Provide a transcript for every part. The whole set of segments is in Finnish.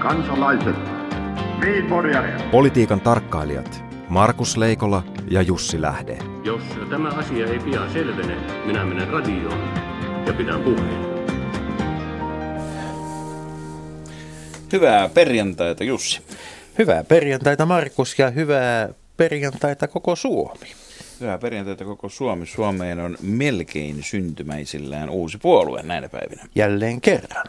kansalaiset, Politiikan tarkkailijat Markus Leikola ja Jussi Lähde. Jos tämä asia ei pian selvene, minä menen radioon ja pidän puheen. Hyvää perjantaita Jussi. Hyvää perjantaita Markus ja hyvää perjantaita koko Suomi. Hyvää perjantaita koko Suomi. Suomeen on melkein syntymäisillään uusi puolue näinä päivinä. Jälleen kerran.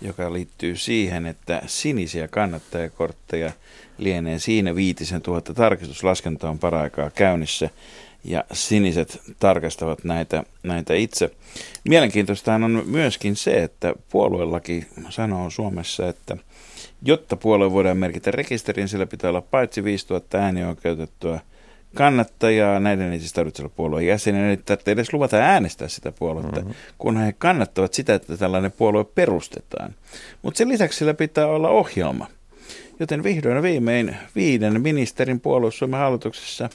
Joka liittyy siihen, että sinisiä kannattajakortteja lienee siinä viitisen tuhatta tarkistuslaskenta on paraikaa käynnissä ja siniset tarkastavat näitä, näitä itse. Mielenkiintoista on myöskin se, että puolueellaki sanoo Suomessa, että jotta puolue voidaan merkitä rekisteriin, sillä pitää olla paitsi 5000 äänioikeutettua kannattajaa, näiden ei siis tarvitse olla puolueen jäsenen, eli tarvitse edes luvata äänestää sitä puoluetta, mm-hmm. kun he kannattavat sitä, että tällainen puolue perustetaan. Mutta sen lisäksi sillä pitää olla ohjelma. Joten vihdoin viimein viiden ministerin puolue Suomen hallituksessa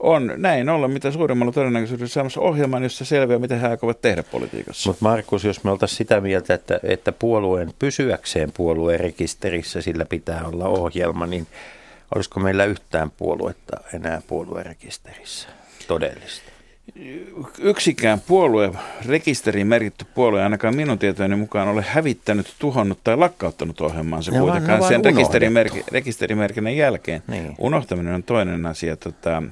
on näin olla mitä suurimmalla todennäköisyydellä saamassa ohjelman, jossa selviää, mitä he aikovat tehdä politiikassa. Mutta Markus, jos me oltaisiin sitä mieltä, että, että puolueen pysyäkseen puolueen rekisterissä sillä pitää olla ohjelma, niin olisiko meillä yhtään puoluetta enää puoluerekisterissä todellista? yksikään puolue, rekisteriin merkitty puolue, ainakaan minun tietojeni mukaan ole hävittänyt, tuhonnut tai lakkauttanut ohjelmaansa Ne kuitenkaan vaan- sen rekisterimerkinnän jälkeen. Niin. Unohtaminen on toinen asia. Tota,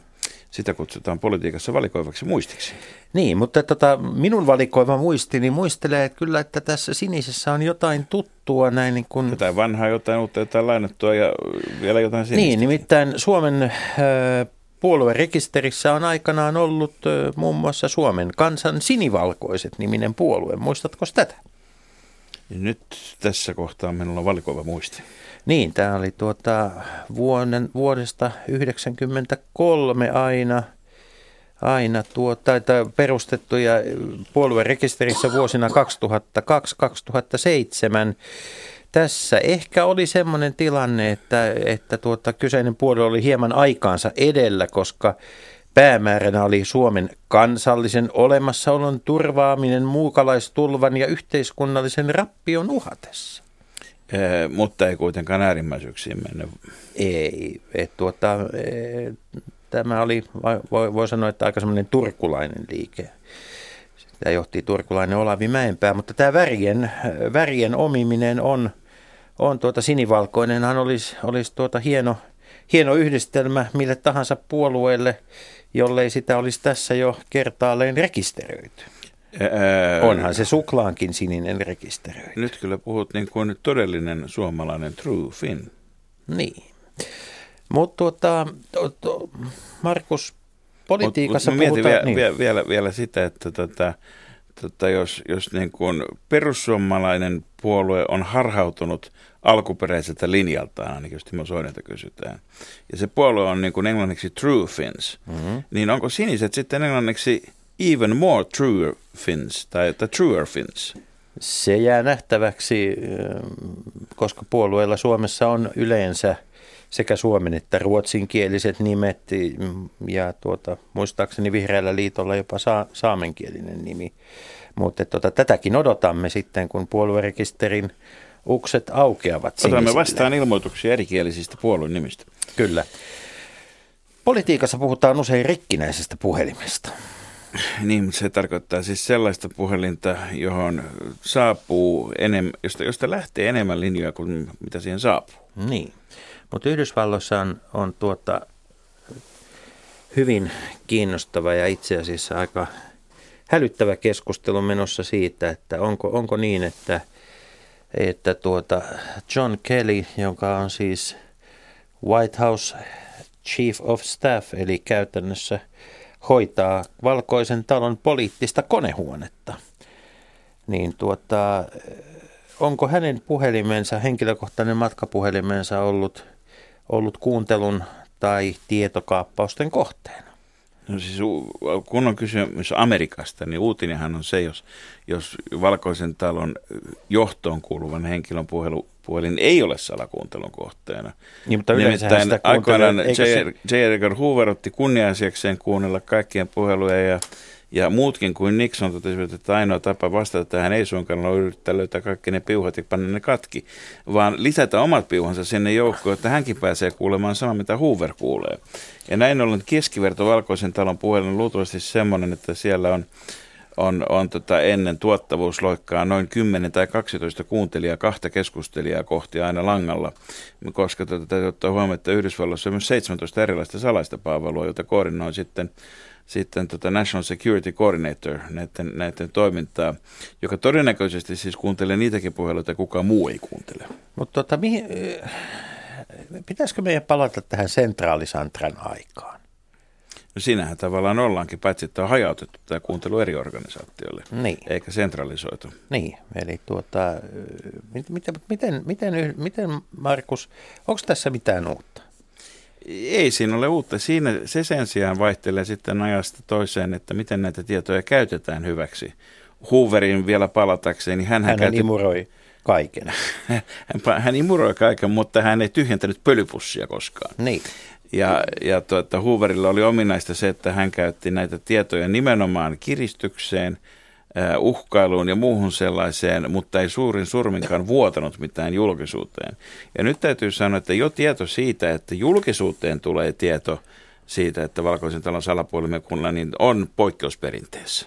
sitä kutsutaan politiikassa valikoivaksi muistiksi. Niin, mutta tota, minun valikoiva muistini muistelee että kyllä, että tässä sinisessä on jotain tuttua näin niin kuin... Jotain vanhaa, jotain uutta, jotain lainattua ja vielä jotain sinistä. Niin, nimittäin Suomen ö, puoluerekisterissä on aikanaan ollut ö, muun muassa Suomen kansan sinivalkoiset niminen puolue. Muistatko tätä? Ja nyt tässä kohtaa minulla on valikoiva muisti. Niin, tämä oli tuota vuoden, vuodesta 1993 aina, aina tuota, perustettu ja puoluerekisterissä vuosina 2002-2007. Tässä ehkä oli semmoinen tilanne, että, että tuota, kyseinen puolue oli hieman aikaansa edellä, koska päämääränä oli Suomen kansallisen olemassaolon turvaaminen muukalaistulvan ja yhteiskunnallisen rappion uhatessa. Ee, mutta ei kuitenkaan äärimmäisyyksiin mennä. Ei, et tuota, e, tämä oli, voi, voi sanoa, että aika semmoinen turkulainen liike. Sitä johti turkulainen Olavi Mäenpää, mutta tämä värien, värien omiminen on, on tuota sinivalkoinenhan olisi, olisi tuota hieno, hieno yhdistelmä mille tahansa puolueelle, jollei sitä olisi tässä jo kertaalleen rekisteröity. Ää, Onhan se suklaankin sininen rekisteröity. Nyt kyllä puhut niin kuin todellinen suomalainen true fin. Niin. Mutta tuota, to, to, Markus, politiikassa Mut, mut puhutaan... vielä, vielä, vielä, vielä sitä, että tota, tota, jos, jos niin kuin perussuomalainen puolue on harhautunut alkuperäiseltä linjaltaan, ainakin jos Timo Soinilta kysytään, ja se puolue on niin kuin englanniksi True Fins, mm-hmm. niin onko siniset sitten englanniksi Even More True Fins tai, tai Truer Fins? Se jää nähtäväksi, koska puolueilla Suomessa on yleensä sekä suomen että ruotsinkieliset nimet ja tuota, muistaakseni Vihreällä liitolla jopa saa, saamenkielinen nimi. Mutta tuota, tätäkin odotamme sitten, kun puoluerekisterin ukset aukeavat Otamme sinisille. vastaan ilmoituksia erikielisistä puolueen nimistä. Kyllä. Politiikassa puhutaan usein rikkinäisestä puhelimesta. Niin, mutta se tarkoittaa siis sellaista puhelinta, johon saapuu enemmän, josta, josta lähtee enemmän linjoja kuin mitä siihen saapuu. Niin, mutta Yhdysvalloissa on, on tuota hyvin kiinnostava ja itse asiassa aika hälyttävä keskustelu menossa siitä, että onko, onko niin, että, että tuota John Kelly, joka on siis White House Chief of Staff, eli käytännössä hoitaa valkoisen talon poliittista konehuonetta, niin tuota, onko hänen puhelimensa, henkilökohtainen matkapuhelimensa ollut, ollut kuuntelun tai tietokaappausten kohteena? No siis kun on kysymys Amerikasta, niin uutinenhan on se, jos, jos valkoisen talon johtoon kuuluvan henkilön puhelu, puhelin ei ole salakuuntelun kohteena. Niin, mutta yleensähän sitä aikoinaan J. se- J. Edgar Hoover otti kunnia-asiakseen kuunnella kaikkien puheluja ja, Ja muutkin kuin Nixon totesivat, että ainoa tapa vastata tähän ei suinkaan ole yrittää löytää kaikki ne piuhat ja panna ne katki, vaan lisätä omat piuhansa sinne joukkoon, että hänkin pääsee kuulemaan sama, mitä Hoover kuulee. Ja näin ollen keskiverto Valkoisen talon puhelin on luultavasti semmoinen, että siellä on on, on tota ennen tuottavuusloikkaa noin 10 tai 12 kuuntelijaa, kahta keskustelijaa kohti aina langalla, koska tota, täytyy ottaa huomioon, että Yhdysvalloissa on myös 17 erilaista salaista palvelua, jota koordinoi sitten sitten tota National Security Coordinator näiden, näiden toimintaa, joka todennäköisesti siis kuuntelee niitäkin puheluita, kukaan muu ei kuuntele. Mutta tota, mihin, pitäisikö meidän palata tähän sentraalisantran aikaan? No siinähän tavallaan ollaankin, paitsi että on hajautettu tämä kuuntelu eri organisaatioille, niin. eikä sentralisoitu. Niin, eli tuota, miten, miten, miten, miten Markus, onko tässä mitään uutta? Ei siinä ole uutta. Siinä se sen sijaan vaihtelee sitten ajasta toiseen, että miten näitä tietoja käytetään hyväksi. Hooverin vielä palatakseen, niin hän, hän käytti... imuroi kaiken. hän, hän imuroi kaiken, mutta hän ei tyhjentänyt pölypussia koskaan. Niin. Ja, ja tuota, Hooverilla oli ominaista se, että hän käytti näitä tietoja nimenomaan kiristykseen, uhkailuun ja muuhun sellaiseen, mutta ei suurin surminkaan vuotanut mitään julkisuuteen. Ja nyt täytyy sanoa, että jo tieto siitä, että julkisuuteen tulee tieto siitä, että valkoisen talon salapuolimekunnalla niin on poikkeusperinteessä.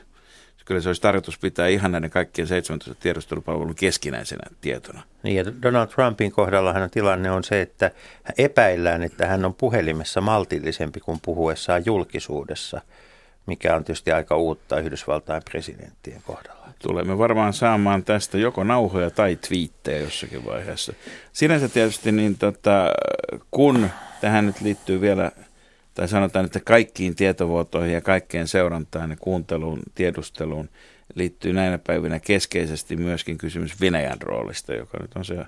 Kyllä se olisi tarkoitus pitää ihan näiden kaikkien 17 tiedustelupalvelun keskinäisenä tietona. Niin ja Donald Trumpin kohdallahan tilanne on se, että epäillään, että hän on puhelimessa maltillisempi kuin puhuessaan julkisuudessa, mikä on tietysti aika uutta Yhdysvaltain presidenttien kohdalla. Tulemme varmaan saamaan tästä joko nauhoja tai twiittejä jossakin vaiheessa. Sinänsä tietysti niin tota, kun tähän nyt liittyy vielä tai sanotaan, että kaikkiin tietovuotoihin ja kaikkeen seurantaan ja kuunteluun, tiedusteluun liittyy näinä päivinä keskeisesti myöskin kysymys Venäjän roolista, joka nyt on se,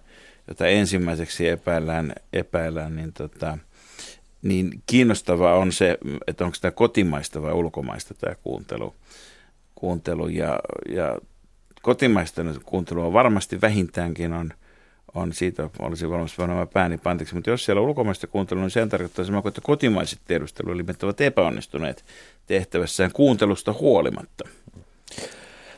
jota ensimmäiseksi epäillään, epäillään niin, tota, niin kiinnostavaa on se, että onko tämä kotimaista vai ulkomaista tämä kuuntelu. kuuntelu ja, ja kotimaista kuuntelua varmasti vähintäänkin on – on siitä, olisi valmis panemaan pääni pantiksi. Mutta jos siellä on ulkomaista kuuntelua, niin sen tarkoittaa sama että kotimaiset tiedusteluelimet ovat epäonnistuneet tehtävässään kuuntelusta huolimatta.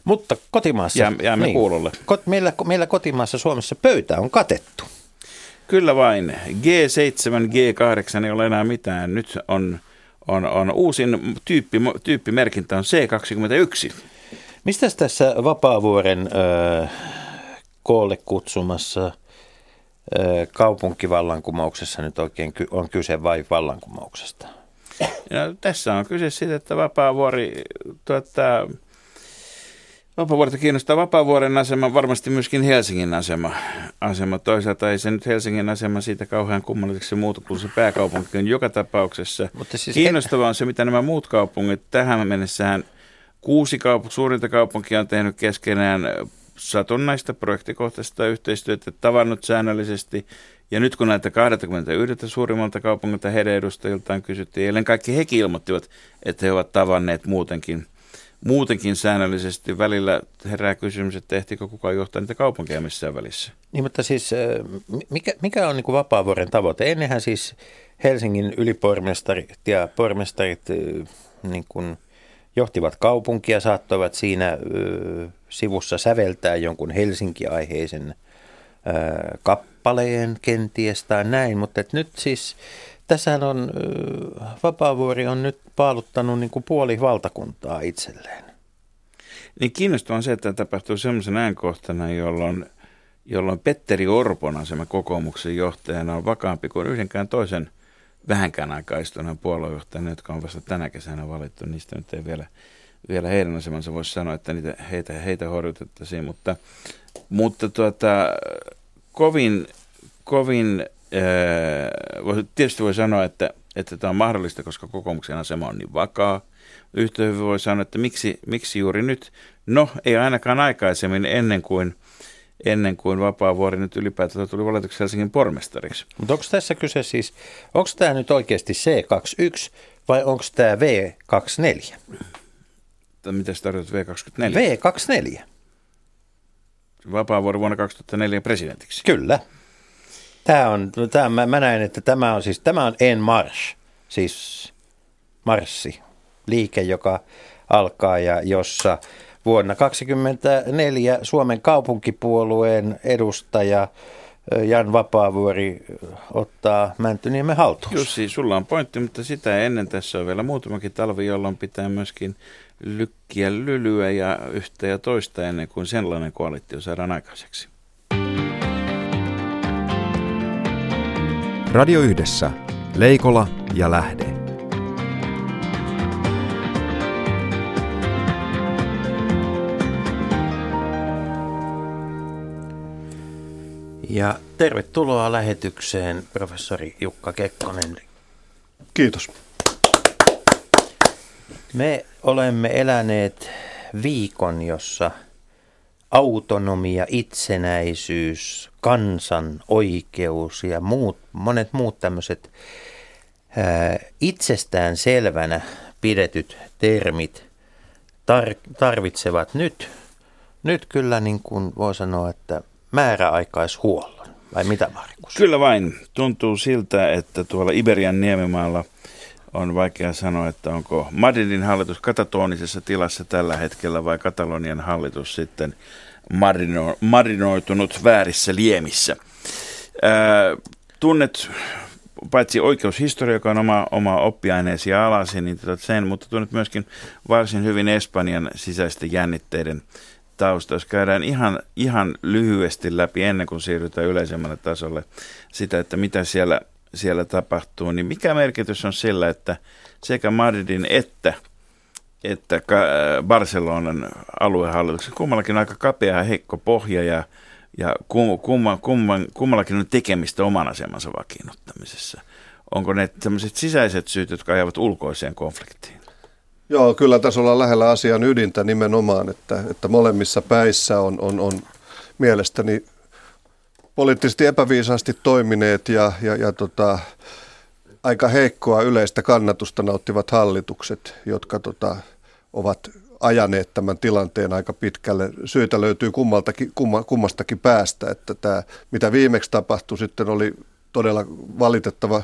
Mutta kotimaassa... Jää, jäämme niin, kuulolle. Kot, meillä, meillä kotimaassa Suomessa pöytä on katettu. Kyllä vain. G7, G8 ei ole enää mitään. Nyt on, on, on uusin tyyppi, tyyppimerkintä on C21. Mistä tässä Vapaavuoren äh, koolle kutsumassa – kaupunkivallankumouksessa nyt oikein on kyse vai vallankumouksesta? No, tässä on kyse siitä, että Vapaavuori, tuota, Vapaavuorta kiinnostaa Vapaavuoren asema, varmasti myöskin Helsingin asema. asema. Toisaalta ei se nyt Helsingin asema siitä kauhean kummalliseksi muutu, kun se pääkaupunki on joka tapauksessa. Mutta siis Kiinnostavaa on se, mitä nämä muut kaupungit tähän mennessähän kuusi kaup- suurinta kaupunkia on tehnyt keskenään satunnaista projektikohtaista yhteistyötä tavannut säännöllisesti. Ja nyt kun näitä 21 suurimmalta kaupungilta heidän edustajiltaan kysyttiin, eilen kaikki hekin ilmoittivat, että he ovat tavanneet muutenkin, muutenkin säännöllisesti. Välillä herää kysymys, että ehtikö kukaan johtaa niitä kaupunkeja missään välissä. Niin, mutta siis mikä, mikä on niin kuin Vapaavuoren tavoite? Ennenhän siis Helsingin ylipormestarit ja pormestarit niin kuin johtivat kaupunkia, saattoivat siinä sivussa säveltää jonkun Helsinki-aiheisen kappaleen kenties tai näin, mutta et nyt siis tässähän on, Vapaavuori on nyt paaluttanut niin kuin puoli valtakuntaa itselleen. Niin kiinnostavaa on se, että tapahtuu semmoisen ajankohtana, jolloin, jolloin Petteri Orpon asema kokoomuksen johtajana on vakaampi kuin yhdenkään toisen vähänkään aikaa istuneen puoluejohtajan, jotka on vasta tänä kesänä valittu. Niistä nyt ei vielä vielä heidän asemansa voisi sanoa, että niitä, heitä, heitä horjutettaisiin, mutta, mutta tuota, kovin, kovin ää, tietysti voi sanoa, että, että tämä on mahdollista, koska kokoomuksen asema on niin vakaa. Yhtä hyvin voi sanoa, että miksi, miksi juuri nyt? No, ei ainakaan aikaisemmin ennen kuin, ennen kuin Vapaavuori nyt ylipäätään tuli valituksi Helsingin pormestariksi. Mutta onko tässä kyse siis, onko tämä nyt oikeasti C21 vai onko tämä V24? mitä se tarkoittaa V24? V24. Vapaavuori vuonna 2004 presidentiksi. Kyllä. Tämä on, tämä, mä, mä näen, että tämä on siis, tämä on En Marche, siis marssi, liike, joka alkaa ja jossa vuonna 2024 Suomen kaupunkipuolueen edustaja Jan Vapaavuori ottaa Mäntyniemen haltuun. Jussi, sulla on pointti, mutta sitä ennen tässä on vielä muutamakin talvi, jolloin pitää myöskin lykkiä lylyä ja yhtä ja toista ennen kuin sellainen koalitio saadaan aikaiseksi. Radio Yhdessä. Leikola ja Lähde. Ja tervetuloa lähetykseen professori Jukka Kekkonen. Kiitos. Me olemme eläneet viikon, jossa autonomia, itsenäisyys, kansan oikeus ja muut, monet muut tämmöiset itsestään selvänä pidetyt termit tar- tarvitsevat nyt, nyt kyllä niin kuin voi sanoa, että määräaikaishuollon. Vai mitä Markus? Kyllä vain. Tuntuu siltä, että tuolla Iberian niemimaalla on vaikea sanoa, että onko Madridin hallitus katatonisessa tilassa tällä hetkellä vai Katalonian hallitus sitten marino, marinoitunut väärissä liemissä. Ää, tunnet paitsi oikeushistoria, joka on oma, oma oppiaineesi ja alasi, niin sen, mutta tunnet myöskin varsin hyvin Espanjan sisäisten jännitteiden tausta, jos käydään ihan, ihan lyhyesti läpi ennen kuin siirrytään yleisemmälle tasolle sitä, että mitä siellä, siellä tapahtuu, niin mikä merkitys on sillä, että sekä Madridin että että Barcelonan aluehallituksen, kummallakin aika kapea ja heikko pohja ja, ja kum, kumma, kumman, kummallakin on tekemistä oman asemansa vakiinnuttamisessa. Onko ne sellaiset sisäiset syyt, jotka ajavat ulkoiseen konfliktiin? Joo, kyllä tässä ollaan lähellä asian ydintä nimenomaan, että, että molemmissa päissä on, on, on mielestäni poliittisesti epäviisaasti toimineet ja, ja, ja tota, aika heikkoa yleistä kannatusta nauttivat hallitukset, jotka tota, ovat ajaneet tämän tilanteen aika pitkälle. Syitä löytyy kummaltakin, kumma, kummastakin päästä, että tämä, mitä viimeksi tapahtui sitten oli todella valitettava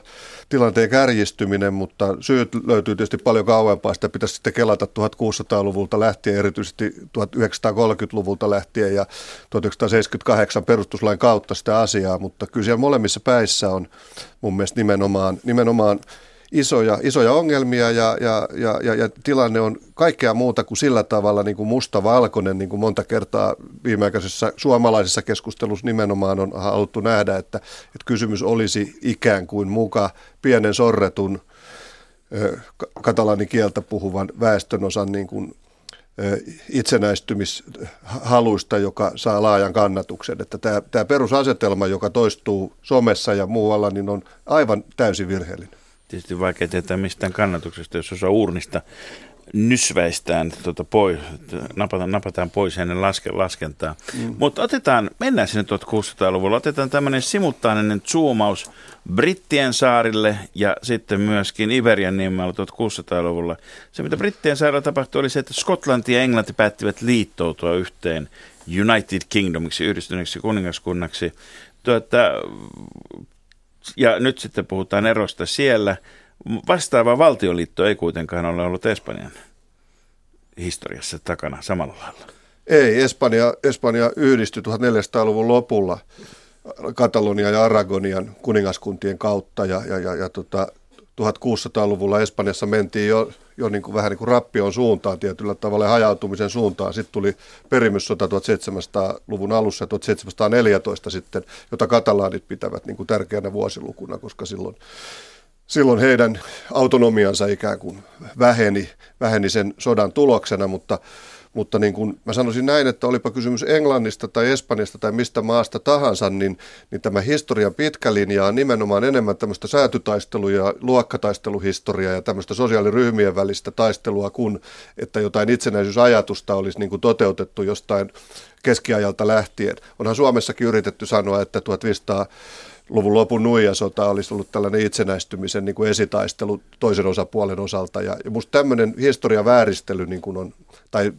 tilanteen kärjistyminen, mutta syyt löytyy tietysti paljon kauempaa. Sitä pitäisi sitten kelata 1600-luvulta lähtien, erityisesti 1930-luvulta lähtien ja 1978 perustuslain kautta sitä asiaa, mutta kyllä siellä molemmissa päissä on mun mielestä nimenomaan, nimenomaan isoja, isoja ongelmia ja, ja, ja, ja, ja tilanne on kaikkea muuta kuin sillä tavalla niin kuin musta-valkoinen, niin kuin monta kertaa viimeaikaisessa suomalaisessa keskustelussa nimenomaan on haluttu nähdä, että, että kysymys olisi ikään kuin muka pienen sorretun katalanikieltä puhuvan väestönosan niin kuin itsenäistymishaluista, joka saa laajan kannatuksen. Että tämä, tämä perusasetelma, joka toistuu somessa ja muualla, niin on aivan täysin virheellinen tietysti vaikea tietää mistään kannatuksesta, jos osaa urnista nysväistään tuota pois, napataan, napataan pois ennen laske, laskentaa. Mm. Mutta otetaan, mennään sinne 1600-luvulla, otetaan tämmöinen simultaaninen zoomaus Brittien saarille ja sitten myöskin Iberian nimellä 1600-luvulla. Se, mitä Brittien saarilla tapahtui, oli se, että Skotlanti ja Englanti päättivät liittoutua yhteen United Kingdomiksi, yhdistyneeksi kuningaskunnaksi. Tuota, ja nyt sitten puhutaan erosta siellä. Vastaava valtioliitto ei kuitenkaan ole ollut Espanjan historiassa takana samalla lailla. Ei, Espanja, Espanja yhdistyi 1400-luvun lopulla Katalonia ja Aragonian kuningaskuntien kautta ja, ja, ja, ja tota, 1600-luvulla Espanjassa mentiin jo, jo niin kuin, vähän niin kuin rappion suuntaan tietyllä tavalla hajautumisen suuntaan. Sitten tuli perimyssota 1700-luvun alussa ja 1714 sitten, jota katalaanit pitävät niin kuin tärkeänä vuosilukuna, koska silloin, silloin heidän autonomiansa ikään kuin väheni, väheni sen sodan tuloksena, mutta mutta niin kuin mä sanoisin näin, että olipa kysymys Englannista tai Espanjasta tai mistä maasta tahansa, niin, niin tämä historian pitkä linja on nimenomaan enemmän tämmöistä säätytaistelu- ja luokkataisteluhistoriaa ja tämmöistä sosiaaliryhmien välistä taistelua kuin, että jotain itsenäisyysajatusta olisi niin kuin toteutettu jostain keskiajalta lähtien. Onhan Suomessakin yritetty sanoa, että 1500 luvun lopun nuijasota olisi ollut tällainen itsenäistymisen niin kuin esitaistelu toisen osapuolen osalta. Ja, ja musta tämmöinen historian vääristely niin kuin on, tai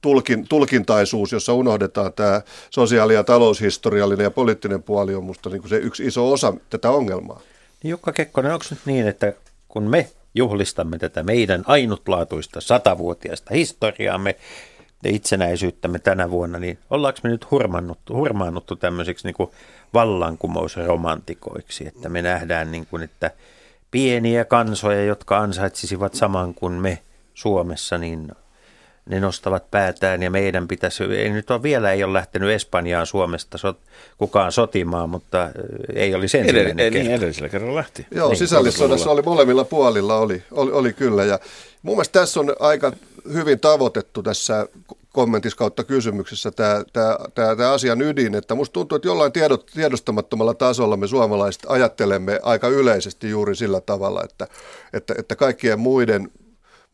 tulkin, tulkintaisuus, jossa unohdetaan tämä sosiaali- ja taloushistoriallinen ja poliittinen puoli on minusta niin se yksi iso osa tätä ongelmaa. Niin Jukka Kekkonen, onko nyt niin, että kun me juhlistamme tätä meidän ainutlaatuista satavuotiaista historiaamme ja itsenäisyyttämme tänä vuonna, niin ollaanko me nyt hurmannuttu, hurmaannuttu tämmöiseksi niin kuin vallankumousromantikoiksi, että me nähdään niin kuin, että pieniä kansoja, jotka ansaitsisivat saman kuin me Suomessa, niin ne nostavat päätään ja meidän pitäisi, ei nyt on vielä ei ole lähtenyt Espanjaan Suomesta sot, kukaan sotimaan, mutta ei olisi ensimmäinen Edell- kerta. niin, edellisellä kerralla lähti. Joo, Niin, sisällissodassa oli molemmilla puolilla, oli, oli, oli kyllä. Ja mun mielestä tässä on aika hyvin tavoitettu tässä kommentissa kautta kysymyksessä tämä, tämä, tämä, tämä asian ydin, että musta tuntuu, että jollain tiedot, tiedostamattomalla tasolla me suomalaiset ajattelemme aika yleisesti juuri sillä tavalla, että, että, että kaikkien muiden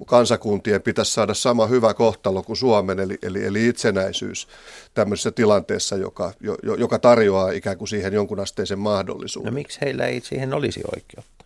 kansakuntien pitäisi saada sama hyvä kohtalo kuin Suomen, eli, eli, eli itsenäisyys tämmöisessä tilanteessa, joka, jo, joka tarjoaa ikään kuin siihen jonkun asteisen mahdollisuuden. No miksi heillä ei siihen olisi oikeutta?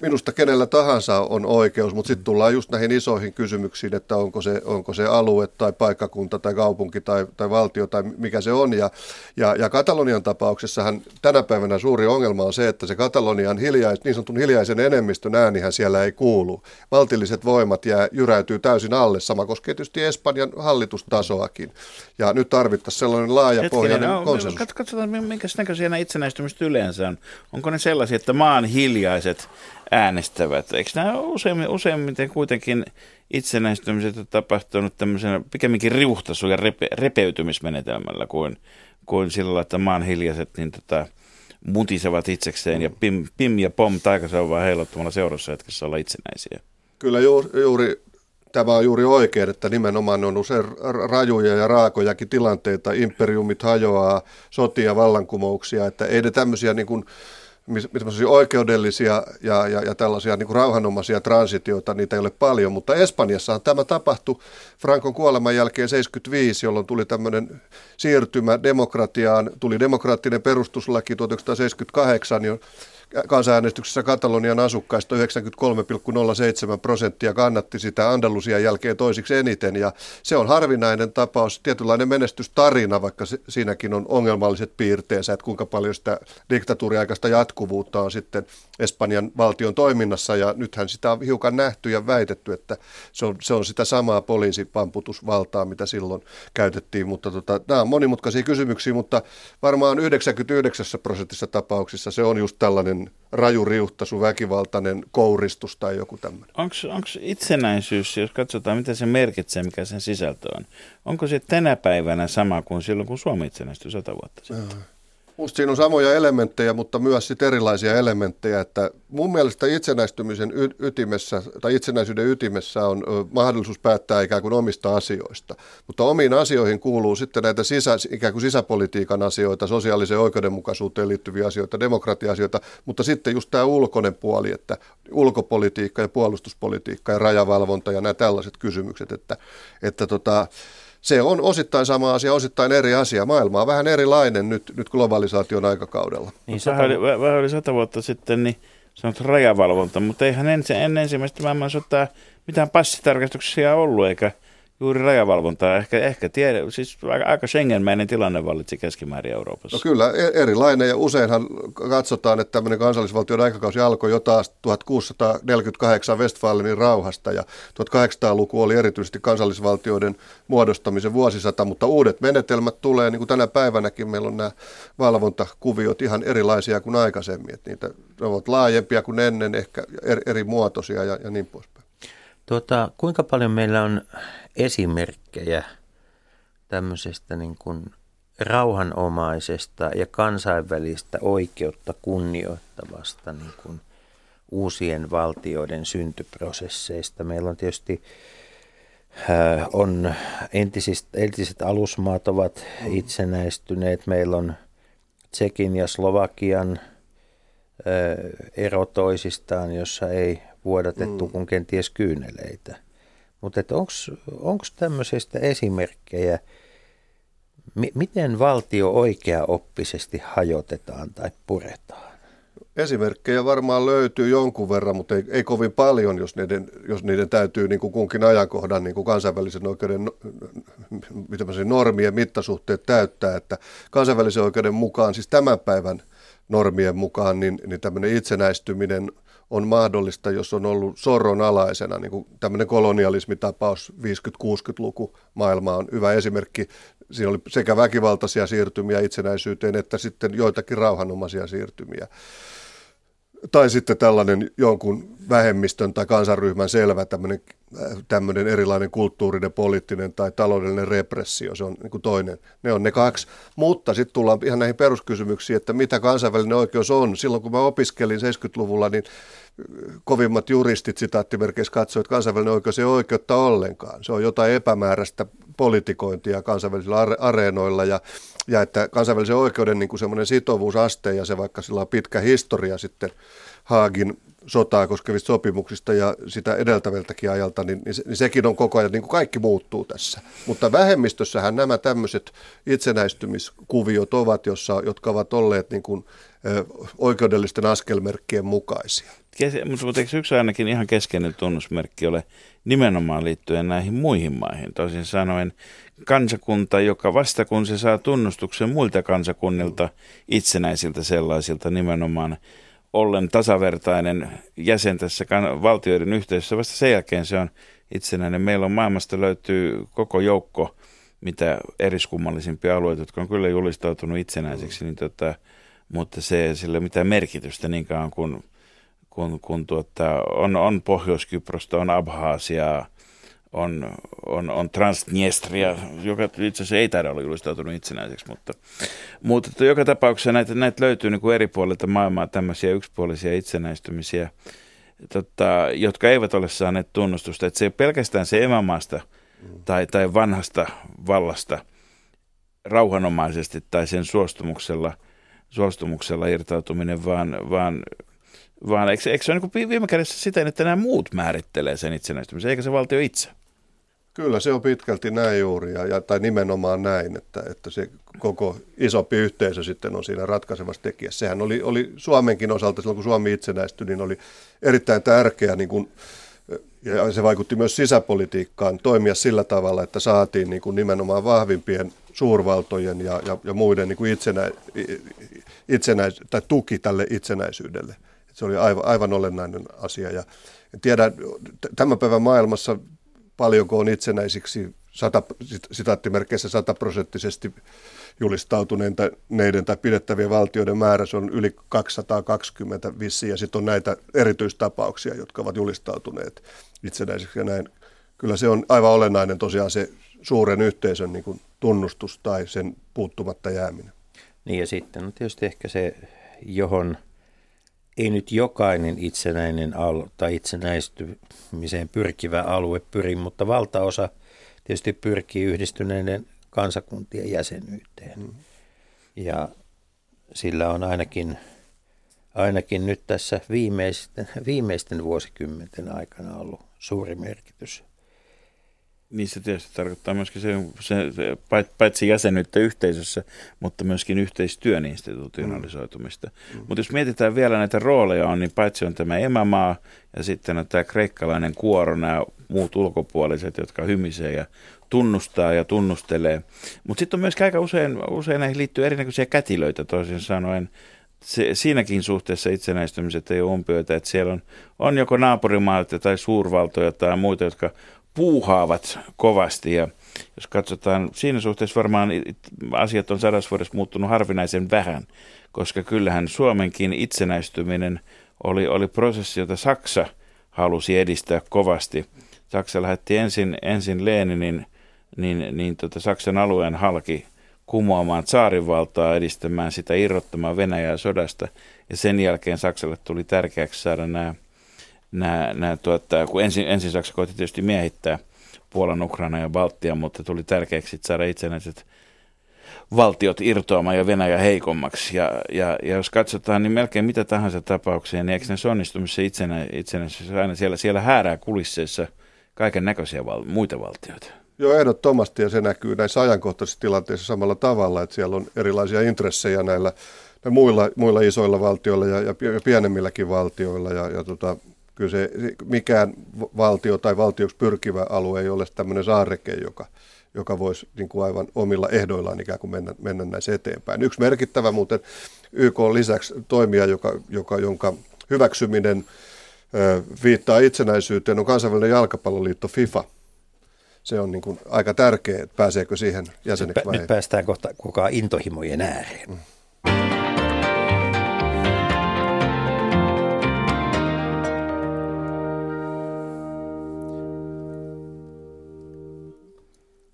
Minusta kenellä tahansa on oikeus, mutta sitten tullaan just näihin isoihin kysymyksiin, että onko se, onko se alue tai paikkakunta tai kaupunki tai, tai valtio tai mikä se on. Ja, ja, ja Katalonian tapauksessahan tänä päivänä suuri ongelma on se, että se Katalonian hiljais, niin sanotun hiljaisen enemmistön äänihän siellä ei kuulu. Valtilliset voimat jää, jyräytyy täysin alle. Sama koskee tietysti Espanjan hallitustasoakin. Ja nyt tarvittaisiin sellainen laajapohjainen no, konsensus. kat- Katsotaan, minkä näköisiä nämä itsenäistymistä yleensä on. Onko ne sellaisia, että maan hiljaiset äänestävät? Eikö nämä useimmin, useimmiten kuitenkin itsenäistymiset on tapahtunut tämmöisenä pikemminkin riuhtaisu- ja repe, repeytymismenetelmällä kuin, kuin sillä että maan hiljaiset niin tota, mutisevat itsekseen ja pim, pim ja pom taikasauvaa heilottamalla seurassa hetkessä olla itsenäisiä. Kyllä juuri, juuri tämä on juuri oikein, että nimenomaan on usein rajuja ja raakojakin tilanteita, imperiumit hajoaa, sotia, vallankumouksia, että ei ne tämmöisiä niin kuin, oikeudellisia ja, ja, ja tällaisia niin kuin rauhanomaisia transitioita, niitä ei ole paljon, mutta Espanjassahan tämä tapahtui Frankon kuoleman jälkeen 75, jolloin tuli tämmöinen siirtymä demokratiaan, tuli demokraattinen perustuslaki 1978, jo kansanäänestyksessä Katalonian asukkaista 93,07 prosenttia kannatti sitä Andalusian jälkeen toisiksi eniten. Ja se on harvinainen tapaus, tietynlainen menestystarina, vaikka siinäkin on ongelmalliset piirteensä, että kuinka paljon sitä diktatuuriaikaista jatkuvuutta on sitten Espanjan valtion toiminnassa. Ja nythän sitä on hiukan nähty ja väitetty, että se on, se on sitä samaa poliisipamputusvaltaa, mitä silloin käytettiin, mutta tota, nämä on monimutkaisia kysymyksiä, mutta varmaan 99 prosentissa tapauksissa se on just tällainen raju riuhtaisu, väkivaltainen kouristus tai joku tämmöinen. Onko itsenäisyys, jos katsotaan mitä se merkitsee, mikä sen sisältö on, onko se tänä päivänä sama kuin silloin, kun Suomi itsenäistyi sata vuotta sitten? Musta siinä on samoja elementtejä, mutta myös sit erilaisia elementtejä, että mun mielestä itsenäistymisen y- ytimessä tai itsenäisyyden ytimessä on ö, mahdollisuus päättää ikään kuin omista asioista, mutta omiin asioihin kuuluu sitten näitä sisä, ikään kuin sisäpolitiikan asioita, sosiaaliseen oikeudenmukaisuuteen liittyviä asioita, demokratia-asioita, mutta sitten just tämä ulkoinen puoli, että ulkopolitiikka ja puolustuspolitiikka ja rajavalvonta ja nämä tällaiset kysymykset, että, että tota, se on osittain sama asia, osittain eri asia. Maailma on vähän erilainen nyt, nyt globalisaation aikakaudella. Niin, vähän, yli, vähän yli sata vuotta sitten niin sanot rajavalvonta, mutta eihän ensin, ennen ensimmäistä maailmansotaa mitään passitarkastuksia ollut, eikä juuri rajavalvontaa. Ehkä, ehkä tiedä, siis aika, aika Schengen-mäinen tilanne vallitsi keskimäärin Euroopassa. No kyllä, e- erilainen ja useinhan katsotaan, että tämmöinen kansallisvaltion aikakausi alkoi jo taas 1648 Westfalenin rauhasta ja 1800-luku oli erityisesti kansallisvaltioiden muodostamisen vuosisata, mutta uudet menetelmät tulee, niin kuin tänä päivänäkin meillä on nämä valvontakuviot ihan erilaisia kuin aikaisemmin, että niitä ovat laajempia kuin ennen, ehkä eri, eri muotoisia ja, ja niin poispäin. Tuota, kuinka paljon meillä on esimerkkejä tämmöisestä niin kuin rauhanomaisesta ja kansainvälistä oikeutta kunnioittavasta niin kuin uusien valtioiden syntyprosesseista. Meillä on tietysti äh, on entiset, entiset alusmaat ovat itsenäistyneet. Meillä on Tsekin ja Slovakian äh, ero toisistaan, jossa ei vuodatettu mm. kuin kenties kyyneleitä. Mutta onko tämmöisestä esimerkkejä, m- miten valtio oikeaoppisesti hajotetaan tai puretaan? Esimerkkejä varmaan löytyy jonkun verran, mutta ei, ei kovin paljon, jos niiden, jos niiden täytyy niin kuin kunkin ajankohdan niin kuin kansainvälisen oikeuden mitä normien mittasuhteet täyttää. Että kansainvälisen oikeuden mukaan, siis tämän päivän normien mukaan, niin, niin tämmöinen itsenäistyminen on mahdollista, jos on ollut sorron alaisena. Niin kuin tämmöinen kolonialismitapaus 50-60-luku maailma on hyvä esimerkki. Siinä oli sekä väkivaltaisia siirtymiä itsenäisyyteen että sitten joitakin rauhanomaisia siirtymiä tai sitten tällainen jonkun vähemmistön tai kansanryhmän selvä tämmöinen, äh, tämmöinen erilainen kulttuurinen, poliittinen tai taloudellinen repressio, se on niin toinen. Ne on ne kaksi. Mutta sitten tullaan ihan näihin peruskysymyksiin, että mitä kansainvälinen oikeus on. Silloin kun mä opiskelin 70-luvulla, niin äh, kovimmat juristit sitaattimerkeissä katsoivat, että kansainvälinen oikeus ei oikeutta ollenkaan. Se on jotain epämääräistä politikointia kansainvälisillä areenoilla ja, ja että kansainvälisen oikeuden niin kuin semmoinen sitovuusaste ja se vaikka sillä on pitkä historia sitten Haagin sotaa koskevista sopimuksista ja sitä edeltävältäkin ajalta, niin, niin, se, niin sekin on koko ajan, niin kuin kaikki muuttuu tässä. Mutta vähemmistössähän nämä tämmöiset itsenäistymiskuviot ovat, jossa, jotka ovat olleet niin kuin, oikeudellisten askelmerkkien mukaisia. Mutta eikö yksi ainakin ihan keskeinen tunnusmerkki ole nimenomaan liittyen näihin muihin maihin? Toisin sanoen kansakunta, joka vasta kun se saa tunnustuksen muilta kansakunnilta, itsenäisiltä sellaisilta nimenomaan, ollen tasavertainen jäsen tässä valtioiden yhteisössä. Vasta sen jälkeen se on itsenäinen. Meillä on maailmasta löytyy koko joukko mitä eriskummallisimpia alueita, jotka on kyllä julistautunut itsenäiseksi, niin tota, mutta se sillä ole mitään merkitystä niin kauan kuin kun, kun tuota, on, on Pohjois-Kyprosta, on Abhaasiaa, on, on, on Transnistria, joka itse asiassa ei taida olla julistautunut itsenäiseksi, mutta, mutta että joka tapauksessa näitä, näitä löytyy niin kuin eri puolilta maailmaa tämmöisiä yksipuolisia itsenäistymisiä, tota, jotka eivät ole saaneet tunnustusta. Että se ei pelkästään se emämaasta tai, tai vanhasta vallasta rauhanomaisesti tai sen suostumuksella, suostumuksella irtautuminen, vaan, vaan vaan eikö, eikö se ole niin viime kädessä siten, että nämä muut määrittelee sen itsenäistymisen, eikä se valtio itse? Kyllä se on pitkälti näin juuri, ja, tai nimenomaan näin, että, että se koko isompi yhteisö sitten on siinä ratkaisevassa tekijässä. Sehän oli, oli Suomenkin osalta, silloin kun Suomi itsenäistyi, niin oli erittäin tärkeä, niin ja se vaikutti myös sisäpolitiikkaan, toimia sillä tavalla, että saatiin niin kuin nimenomaan vahvimpien suurvaltojen ja, ja, ja muiden niin kuin itsenä, itsenäis, tai tuki tälle itsenäisyydelle. Se oli aivan, aivan olennainen asia. Ja en tiedä, tämän päivän maailmassa paljonko itsenäisiksi sata, sitaattimerkeissä sataprosenttisesti julistautuneiden tai pidettävien valtioiden määrä, se on yli 220 vissiin, ja sitten on näitä erityistapauksia, jotka ovat julistautuneet itsenäisiksi ja näin. Kyllä se on aivan olennainen tosiaan se suuren yhteisön niin kuin tunnustus tai sen puuttumatta jääminen. Niin ja sitten on tietysti ehkä se, johon ei nyt jokainen itsenäinen alue tai itsenäistymiseen pyrkivä alue pyri, mutta valtaosa tietysti pyrkii yhdistyneiden kansakuntien jäsenyyteen. Mm. Ja sillä on ainakin, ainakin nyt tässä viimeisten, viimeisten vuosikymmenten aikana ollut suuri merkitys niin se tietysti tarkoittaa myöskin se, se, se paitsi jäsenyyttä yhteisössä, mutta myöskin yhteistyön institutionalisoitumista. Mm. Mutta jos mietitään vielä näitä rooleja on, niin paitsi on tämä emämaa ja sitten on tämä kreikkalainen kuoro, nämä muut ulkopuoliset, jotka hymisee ja tunnustaa ja tunnustelee. Mutta sitten on myös aika usein, usein näihin liittyy erinäköisiä kätilöitä toisin sanoen. Se, siinäkin suhteessa itsenäistymiset ei ole umpioita, että siellä on, on joko naapurimaat tai suurvaltoja tai muita, jotka puuhaavat kovasti ja jos katsotaan, siinä suhteessa varmaan asiat on sadassa vuodessa muuttunut harvinaisen vähän, koska kyllähän Suomenkin itsenäistyminen oli, oli prosessi, jota Saksa halusi edistää kovasti. Saksa lähetti ensin, ensin Leninin niin, niin tota Saksan alueen halki kumoamaan tsaarinvaltaa, edistämään sitä, irrottamaan Venäjää sodasta. Ja sen jälkeen Saksalle tuli tärkeäksi saada nämä nämä, nämä tuota, kun ensin, ensin Saksa koitti tietysti miehittää Puolan, Ukraina ja Baltia, mutta tuli tärkeäksi saada itsenäiset valtiot irtoamaan ja Venäjä heikommaksi. Ja, ja, ja jos katsotaan, niin melkein mitä tahansa tapauksia, niin eikö ne onnistumissa itsenä, itsenäisyydessä aina siellä, siellä häärää kulisseissa kaiken näköisiä val, muita valtioita? Joo, ehdottomasti ja se näkyy näissä ajankohtaisissa tilanteissa samalla tavalla, että siellä on erilaisia intressejä näillä, näillä muilla, muilla isoilla valtioilla ja, ja pienemmilläkin valtioilla ja, ja tota, kyllä se, mikään valtio tai valtioksi pyrkivä alue ei ole tämmöinen saareke, joka, joka voisi niin kuin aivan omilla ehdoillaan ikään kuin mennä, mennä näissä eteenpäin. Yksi merkittävä muuten YK on lisäksi toimija, joka, joka, jonka hyväksyminen viittaa itsenäisyyteen, on kansainvälinen jalkapalloliitto FIFA. Se on niin kuin aika tärkeä, että pääseekö siihen jäseneksi vai Nyt päästään kohta kukaan intohimojen ääreen. Mm.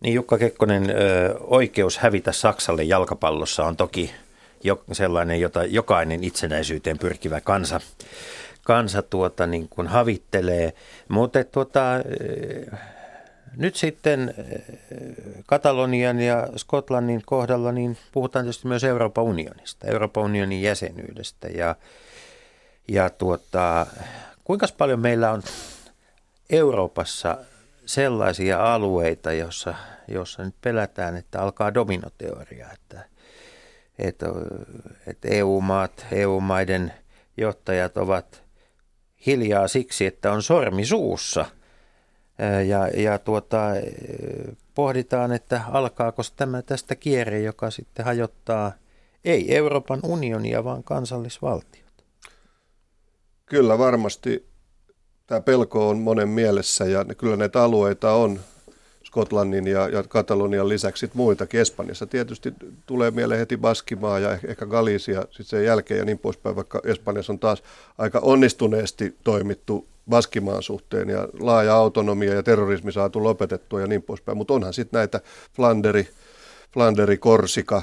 Niin Jukka Kekkonen, oikeus hävitä Saksalle jalkapallossa on toki sellainen, jota jokainen itsenäisyyteen pyrkivä kansa, kansa tuota, niin kuin havittelee. Mutta tuota, nyt sitten Katalonian ja Skotlannin kohdalla niin puhutaan tietysti myös Euroopan unionista, Euroopan unionin jäsenyydestä. Ja, ja tuota, kuinka paljon meillä on Euroopassa sellaisia alueita, jossa, jossa nyt pelätään, että alkaa dominoteoria, että, että, että EU-maat, EU-maiden johtajat ovat hiljaa siksi, että on sormi suussa ja, ja tuota, pohditaan, että alkaako tämä tästä kierre, joka sitten hajottaa ei Euroopan unionia, vaan kansallisvaltiot. Kyllä varmasti tämä pelko on monen mielessä ja kyllä näitä alueita on Skotlannin ja, ja Katalonian lisäksi muitakin. Espanjassa tietysti tulee mieleen heti Baskimaa ja ehkä Galicia sitten sen jälkeen ja niin poispäin, vaikka Espanjassa on taas aika onnistuneesti toimittu Baskimaan suhteen ja laaja autonomia ja terrorismi saatu lopetettua ja niin poispäin. Mutta onhan sitten näitä Flanderi, Flanderi, Korsika,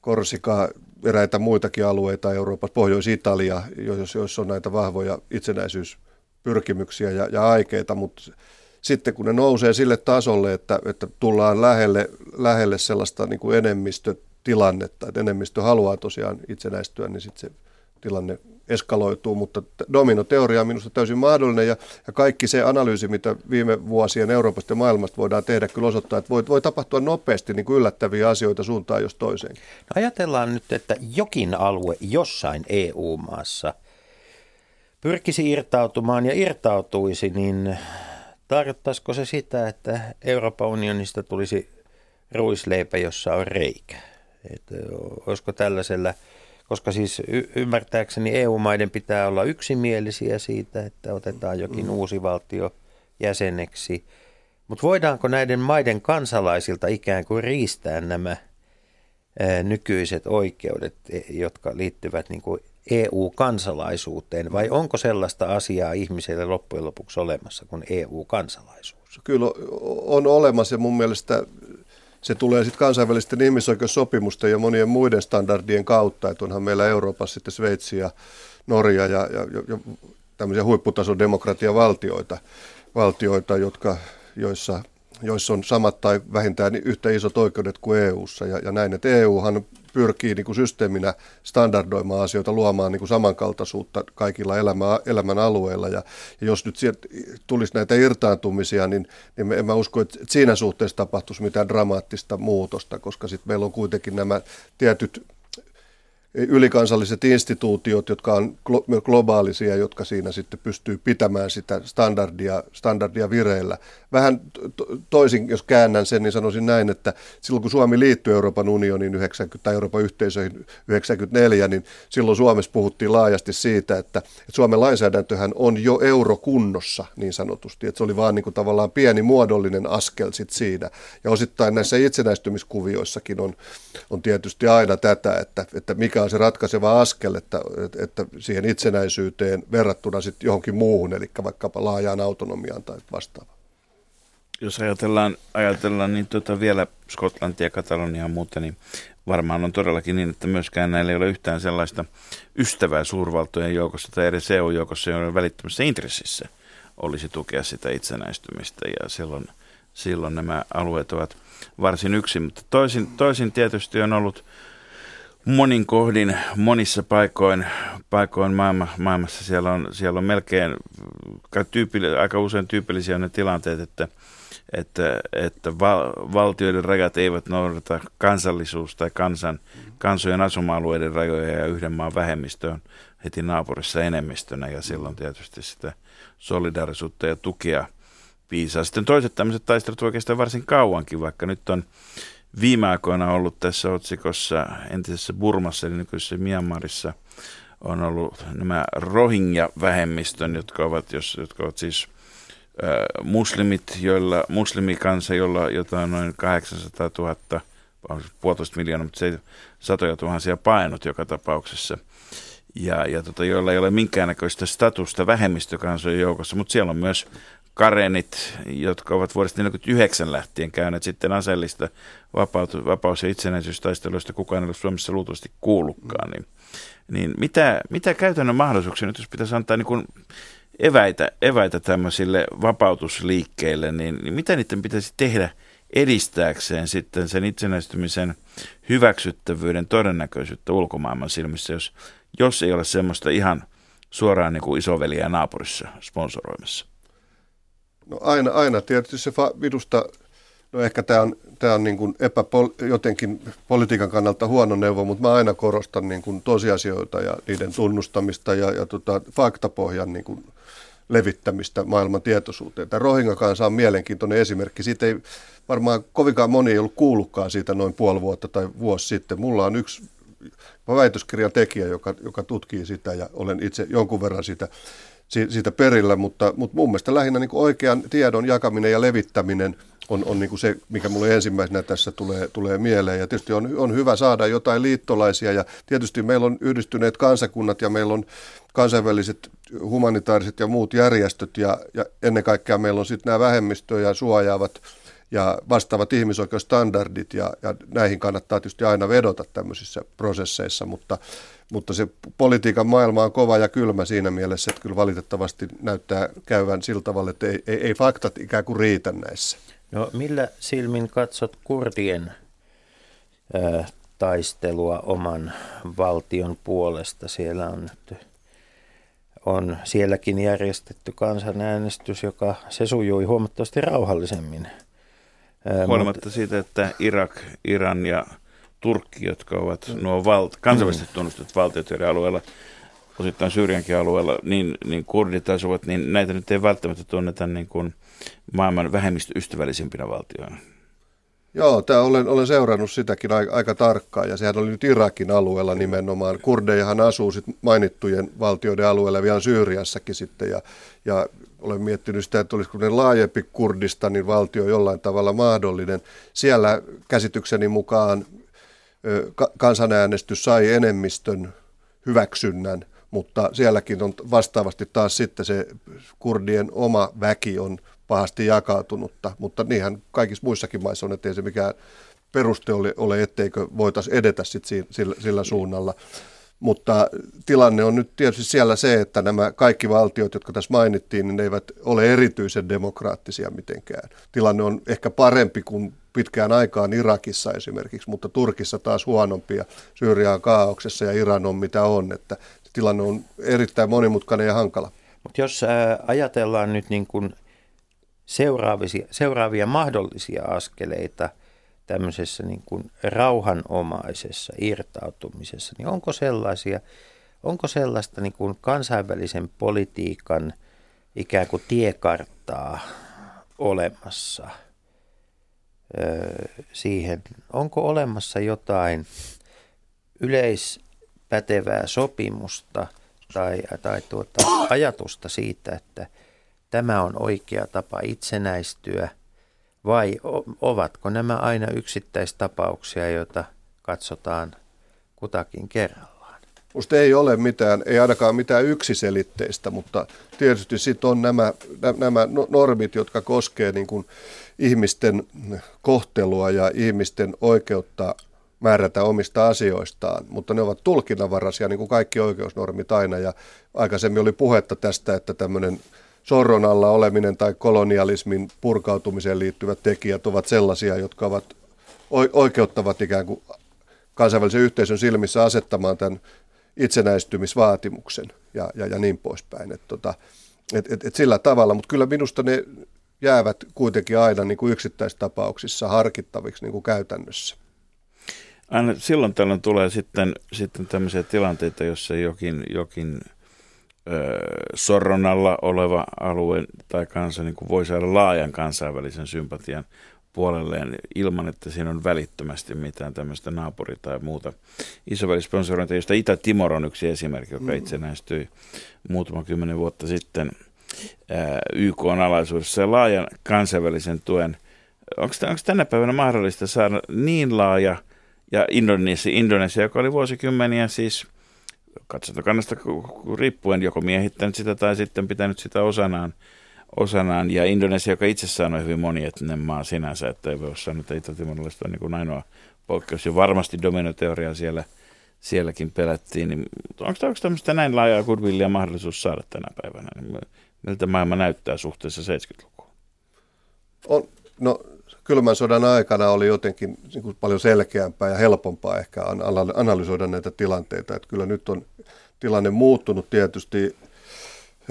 Korsika, eräitä muitakin alueita Euroopassa, Pohjois-Italia, joissa on näitä vahvoja itsenäisyys pyrkimyksiä ja, ja aikeita, mutta sitten kun ne nousee sille tasolle, että, että tullaan lähelle, lähelle sellaista niin kuin enemmistötilannetta, että enemmistö haluaa tosiaan itsenäistyä, niin sitten se tilanne eskaloituu, mutta dominoteoria on minusta täysin mahdollinen ja, ja kaikki se analyysi, mitä viime vuosien Euroopasta ja maailmasta voidaan tehdä, kyllä osoittaa, että voi, voi tapahtua nopeasti niin kuin yllättäviä asioita suuntaan jos toiseen. No ajatellaan nyt, että jokin alue jossain EU-maassa – pyrkisi irtautumaan ja irtautuisi, niin tarkoittaisiko se sitä, että Euroopan unionista tulisi ruisleipä, jossa on reikä? Että olisiko tällaisella, koska siis y- ymmärtääkseni EU-maiden pitää olla yksimielisiä siitä, että otetaan jokin mm. uusi valtio jäseneksi. Mutta voidaanko näiden maiden kansalaisilta ikään kuin riistää nämä nykyiset oikeudet, e, jotka liittyvät niin kuin EU-kansalaisuuteen vai onko sellaista asiaa ihmiselle loppujen lopuksi olemassa kuin EU-kansalaisuus? Kyllä on olemassa ja mun mielestä se tulee sitten kansainvälisten ihmisoikeussopimusten ja monien muiden standardien kautta, että onhan meillä Euroopassa sitten Sveitsi ja Norja ja, ja, ja tämmöisiä huipputason demokratiavaltioita, valtioita, jotka, joissa joissa on samat tai vähintään yhtä isot oikeudet kuin EU:ssa ja, ja näin, että EUhan pyrkii niin kuin systeeminä standardoimaan asioita, luomaan niin kuin samankaltaisuutta kaikilla elämä, elämän alueilla. Ja, ja jos nyt sieltä tulisi näitä irtaantumisia, niin, niin en mä usko, että siinä suhteessa tapahtuisi mitään dramaattista muutosta, koska sitten meillä on kuitenkin nämä tietyt ylikansalliset instituutiot, jotka on globaalisia, jotka siinä sitten pystyy pitämään sitä standardia, standardia vireillä. Vähän toisin, jos käännän sen, niin sanoisin näin, että silloin kun Suomi liittyi Euroopan unioniin 90, tai Euroopan yhteisöihin 94, niin silloin Suomessa puhuttiin laajasti siitä, että, että Suomen lainsäädäntöhän on jo eurokunnossa niin sanotusti, että se oli vaan niin kuin tavallaan pieni muodollinen askel sit siinä. Ja osittain näissä itsenäistymiskuvioissakin on, on tietysti aina tätä, että, että mikä mikä on se ratkaiseva askel, että, että siihen itsenäisyyteen verrattuna sitten johonkin muuhun, eli vaikkapa laajaan autonomiaan tai vastaavaan. Jos ajatellaan, ajatellaan niin tuota vielä Skotlantia, Katalonia ja muuta, niin varmaan on todellakin niin, että myöskään näillä ei ole yhtään sellaista ystävää suurvaltojen joukossa tai edes EU-joukossa, joiden välittömässä intressissä olisi tukea sitä itsenäistymistä ja silloin, silloin nämä alueet ovat varsin yksin. Mutta toisin, toisin tietysti on ollut monin kohdin, monissa paikoin, paikoin maailma, maailmassa siellä on, siellä on melkein tyypilli, aika usein tyypillisiä ne tilanteet, että, että, että val, valtioiden rajat eivät noudata kansallisuus- tai kansan, kansojen asuma-alueiden rajoja ja yhden maan vähemmistö on heti naapurissa enemmistönä ja silloin tietysti sitä solidaarisuutta ja tukea piisaa. Sitten toiset tämmöiset taistelut oikeastaan varsin kauankin, vaikka nyt on viime aikoina ollut tässä otsikossa entisessä Burmassa, eli nykyisessä Myanmarissa, on ollut nämä Rohingya-vähemmistön, jotka ovat, jos, jotka ovat siis äh, muslimit, joilla, muslimikansa, jolla jotain noin 800 000, puolitoista miljoonaa, mutta se satoja tuhansia painot joka tapauksessa. Ja, ja tota, joilla ei ole minkäännäköistä statusta vähemmistökansojen joukossa, mutta siellä on myös karenit, jotka ovat vuodesta 1949 lähtien käyneet sitten aseellista vapaut- vapaus- ja itsenäisyystaisteluista, kukaan ei ole Suomessa luultavasti kuullutkaan. Niin, niin mitä, mitä käytännön mahdollisuuksia nyt, jos pitäisi antaa niin kuin eväitä, eväitä tämmöisille vapautusliikkeille, niin, niin mitä niiden pitäisi tehdä edistääkseen sitten sen itsenäistymisen hyväksyttävyyden todennäköisyyttä ulkomaailman silmissä, jos, jos ei ole semmoista ihan suoraan niin kuin isoveliä naapurissa sponsoroimassa? No aina, aina tietysti se fa, minusta, no ehkä tämä on, tämä on niin kuin epäpol, jotenkin politiikan kannalta huono neuvo, mutta mä aina korostan niin kuin tosiasioita ja niiden tunnustamista ja, ja tota, faktapohjan niin kuin levittämistä maailman tietoisuuteen. Tämä Rohingya-kansa on mielenkiintoinen esimerkki. Siitä ei varmaan kovinkaan moni ei ollut kuullutkaan siitä noin puoli vuotta tai vuosi sitten. Mulla on yksi väitöskirjan tekijä, joka, joka tutkii sitä ja olen itse jonkun verran sitä siitä perillä, mutta, mutta mun mielestä lähinnä niin kuin oikean tiedon jakaminen ja levittäminen on, on niin kuin se, mikä mulle ensimmäisenä tässä tulee, tulee mieleen. Ja tietysti on, on hyvä saada jotain liittolaisia ja tietysti meillä on yhdistyneet kansakunnat ja meillä on kansainväliset humanitaariset ja muut järjestöt ja, ja ennen kaikkea meillä on sitten nämä vähemmistöjä suojaavat ja vastaavat ihmisoikeusstandardit ja, ja näihin kannattaa tietysti aina vedota tämmöisissä prosesseissa, mutta mutta se politiikan maailma on kova ja kylmä siinä mielessä, että kyllä valitettavasti näyttää käyvän sillä tavalla, että ei, ei, ei faktat ikään kuin riitä näissä. No millä silmin katsot kurdien ää, taistelua oman valtion puolesta? Siellä on nyt on sielläkin järjestetty kansanäänestys, joka se sujui huomattavasti rauhallisemmin. Huolimatta mutta, siitä, että Irak, Iran ja Turkki, jotka ovat nuo valt- kansainvälisesti tunnustetut valtiot eri alueella, osittain Syyriankin alueella, niin, niin kurdit asuvat, niin näitä nyt ei välttämättä tunneta niin kuin maailman vähemmistöystävällisimpinä valtioina. Joo, tämä olen, olen seurannut sitäkin aika, aika tarkkaan ja sehän oli nyt Irakin alueella nimenomaan. Kurdejahan asuu sit mainittujen valtioiden alueella vielä Syyriassakin sitten ja, ja olen miettinyt sitä, että olisiko ne laajempi Kurdistanin valtio jollain tavalla mahdollinen. Siellä käsitykseni mukaan kansanäänestys sai enemmistön hyväksynnän, mutta sielläkin on vastaavasti taas sitten se kurdien oma väki on pahasti jakautunutta, mutta niinhän kaikissa muissakin maissa on, ettei se mikään peruste ole, ole etteikö voitaisiin edetä sit sillä, sillä suunnalla. Mutta tilanne on nyt tietysti siellä se, että nämä kaikki valtiot, jotka tässä mainittiin, niin ne eivät ole erityisen demokraattisia mitenkään. Tilanne on ehkä parempi kuin pitkään aikaan Irakissa esimerkiksi, mutta Turkissa taas huonompia. Syyria on kaauksessa ja Iran on mitä on, että tilanne on erittäin monimutkainen ja hankala. Mutta jos ajatellaan nyt niin kuin seuraavia, seuraavia mahdollisia askeleita tämmöisessä niin kuin rauhanomaisessa irtautumisessa, niin onko sellaisia, onko sellaista niin kuin kansainvälisen politiikan ikään kuin tiekarttaa olemassa – siihen, onko olemassa jotain yleispätevää sopimusta tai, tai tuota, ajatusta siitä, että tämä on oikea tapa itsenäistyä, vai ovatko nämä aina yksittäistapauksia, joita katsotaan kutakin kerrallaan? Minusta ei ole mitään, ei ainakaan mitään yksiselitteistä, mutta tietysti sitten on nämä, nämä no-, normit, jotka koskevat niin ihmisten kohtelua ja ihmisten oikeutta määrätä omista asioistaan, mutta ne ovat tulkinnanvaraisia, niin kuin kaikki oikeusnormit aina. Ja aikaisemmin oli puhetta tästä, että tämmöinen sorron alla oleminen tai kolonialismin purkautumiseen liittyvät tekijät ovat sellaisia, jotka ovat oikeuttavat ikään kuin kansainvälisen yhteisön silmissä asettamaan tämän itsenäistymisvaatimuksen ja, ja, ja niin poispäin. Et, tota, et, et, et sillä tavalla, mutta kyllä minusta ne jäävät kuitenkin aina niin kuin yksittäistapauksissa harkittaviksi niin kuin käytännössä. Aina silloin tällöin tulee sitten, sitten tämmöisiä tilanteita, jossa jokin, jokin ö, sorron alla oleva alue tai kansa niin kuin voi saada laajan kansainvälisen sympatian. puolelleen ilman, että siinä on välittömästi mitään tämmöistä naapuri- tai muuta isovälisponsorointia, josta Itä-Timor on yksi esimerkki, joka mm. itsenäistyi muutama kymmenen vuotta sitten YK on alaisuudessa ja laajan kansainvälisen tuen. Onko, onko tänä päivänä mahdollista saada niin laaja, ja Indonesia, Indonesia joka oli vuosikymmeniä siis katsantokannasta riippuen joko miehittänyt sitä tai sitten pitänyt sitä osanaan, osanaan. Ja Indonesia, joka itsessään on hyvin monietninen maa sinänsä, että ei voi sanoa, että Itä-Timorilaista on niin kuin ainoa poikkeus. Ja varmasti dominoteoria siellä, sielläkin pelättiin. Niin onko, onko tämmöistä näin laajaa goodwillia mahdollisuus saada tänä päivänä? Niin miltä maailma näyttää suhteessa 70-lukuun? On, no kylmän sodan aikana oli jotenkin niin kuin paljon selkeämpää ja helpompaa ehkä analysoida näitä tilanteita. Että kyllä nyt on tilanne muuttunut tietysti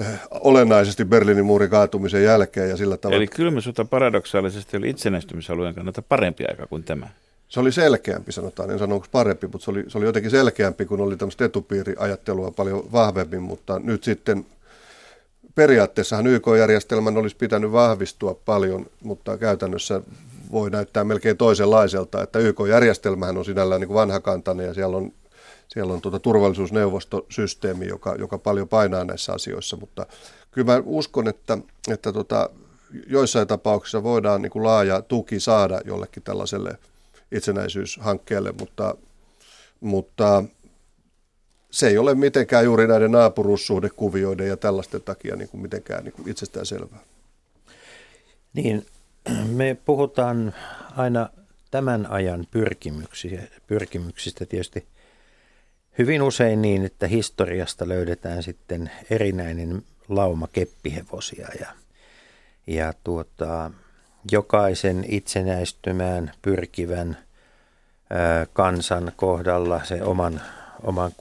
eh, olennaisesti Berliinin muurin kaatumisen jälkeen ja sillä tavalla. Eli kylmä sota paradoksaalisesti oli itsenäistymisalueen kannalta parempi aika kuin tämä. Se oli selkeämpi, sanotaan. En sano, onko parempi, mutta se oli, se oli jotenkin selkeämpi, kun oli tämmöistä etupiiriajattelua paljon vahvemmin, mutta nyt sitten periaatteessahan YK-järjestelmän olisi pitänyt vahvistua paljon, mutta käytännössä voi näyttää melkein toisenlaiselta, että YK-järjestelmähän on sinällään niin vanhakantainen ja siellä on, siellä on tuota turvallisuusneuvostosysteemi, joka, joka paljon painaa näissä asioissa, mutta kyllä mä uskon, että, että tota, joissain tapauksissa voidaan niin kuin laaja tuki saada jollekin tällaiselle itsenäisyyshankkeelle, mutta, mutta se ei ole mitenkään juuri näiden naapuruussuhdekuvioiden ja tällaisten takia niin kuin mitenkään niin kuin itsestään selvää. Niin, me puhutaan aina tämän ajan pyrkimyksistä tietysti hyvin usein niin, että historiasta löydetään sitten erinäinen lauma keppihevosia ja, ja tuota, jokaisen itsenäistymään pyrkivän kansan kohdalla se oman, oman,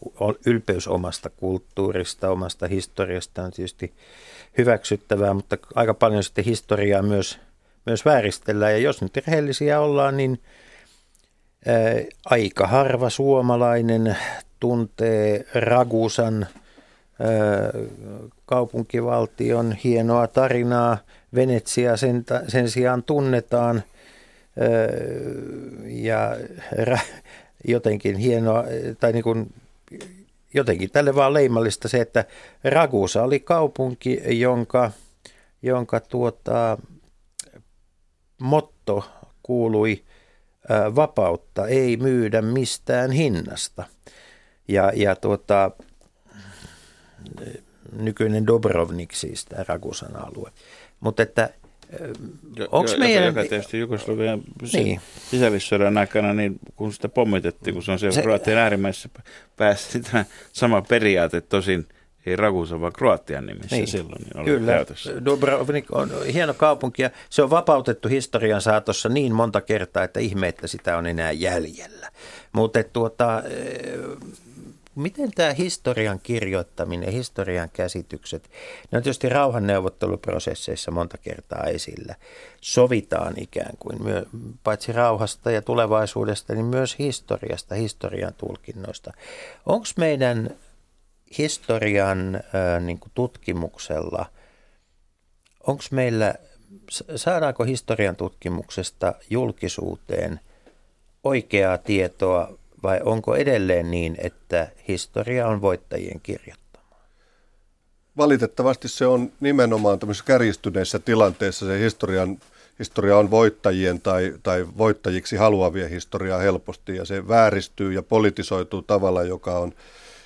ylpeys omasta kulttuurista, omasta historiasta on tietysti hyväksyttävää, mutta aika paljon sitten historiaa myös myös vääristellään. Ja jos nyt rehellisiä ollaan, niin ää, aika harva suomalainen tuntee Ragusan ää, kaupunkivaltion hienoa tarinaa. Venetsia sen, sen sijaan tunnetaan ja jotenkin hienoa, tai niin kuin, jotenkin tälle vaan leimallista se, että Ragusa oli kaupunki, jonka, jonka tuota, motto kuului vapautta ei myydä mistään hinnasta. Ja, ja tuota, nykyinen Dobrovnik siis, tämä Ragusan alue. Mutta että Onko meidän... Joka, tietysti Jugoslavian niin. sisällissodan aikana, niin kun sitä pommitettiin, kun se on siellä se... Kroatian äärimmäisessä päässä, sitä sama periaate tosin – ei Ragusa, vaan Kroatian nimissä niin. silloin niin Kyllä. Käytössä. Dubrovnik on hieno kaupunki ja se on vapautettu historian saatossa niin monta kertaa, että ihme, että sitä on enää jäljellä. Mutta tuota, miten tämä historian kirjoittaminen, historian käsitykset, ne on tietysti rauhanneuvotteluprosesseissa monta kertaa esillä. Sovitaan ikään kuin myö, paitsi rauhasta ja tulevaisuudesta, niin myös historiasta, historian tulkinnoista. Onko meidän historian äh, niin tutkimuksella, onko meillä, saadaanko historian tutkimuksesta julkisuuteen oikeaa tietoa vai onko edelleen niin, että historia on voittajien kirjoittama? Valitettavasti se on nimenomaan tämmöisessä kärjistyneissä tilanteissa se historian, historia on voittajien tai, tai voittajiksi haluavien historiaa helposti ja se vääristyy ja politisoituu tavalla, joka on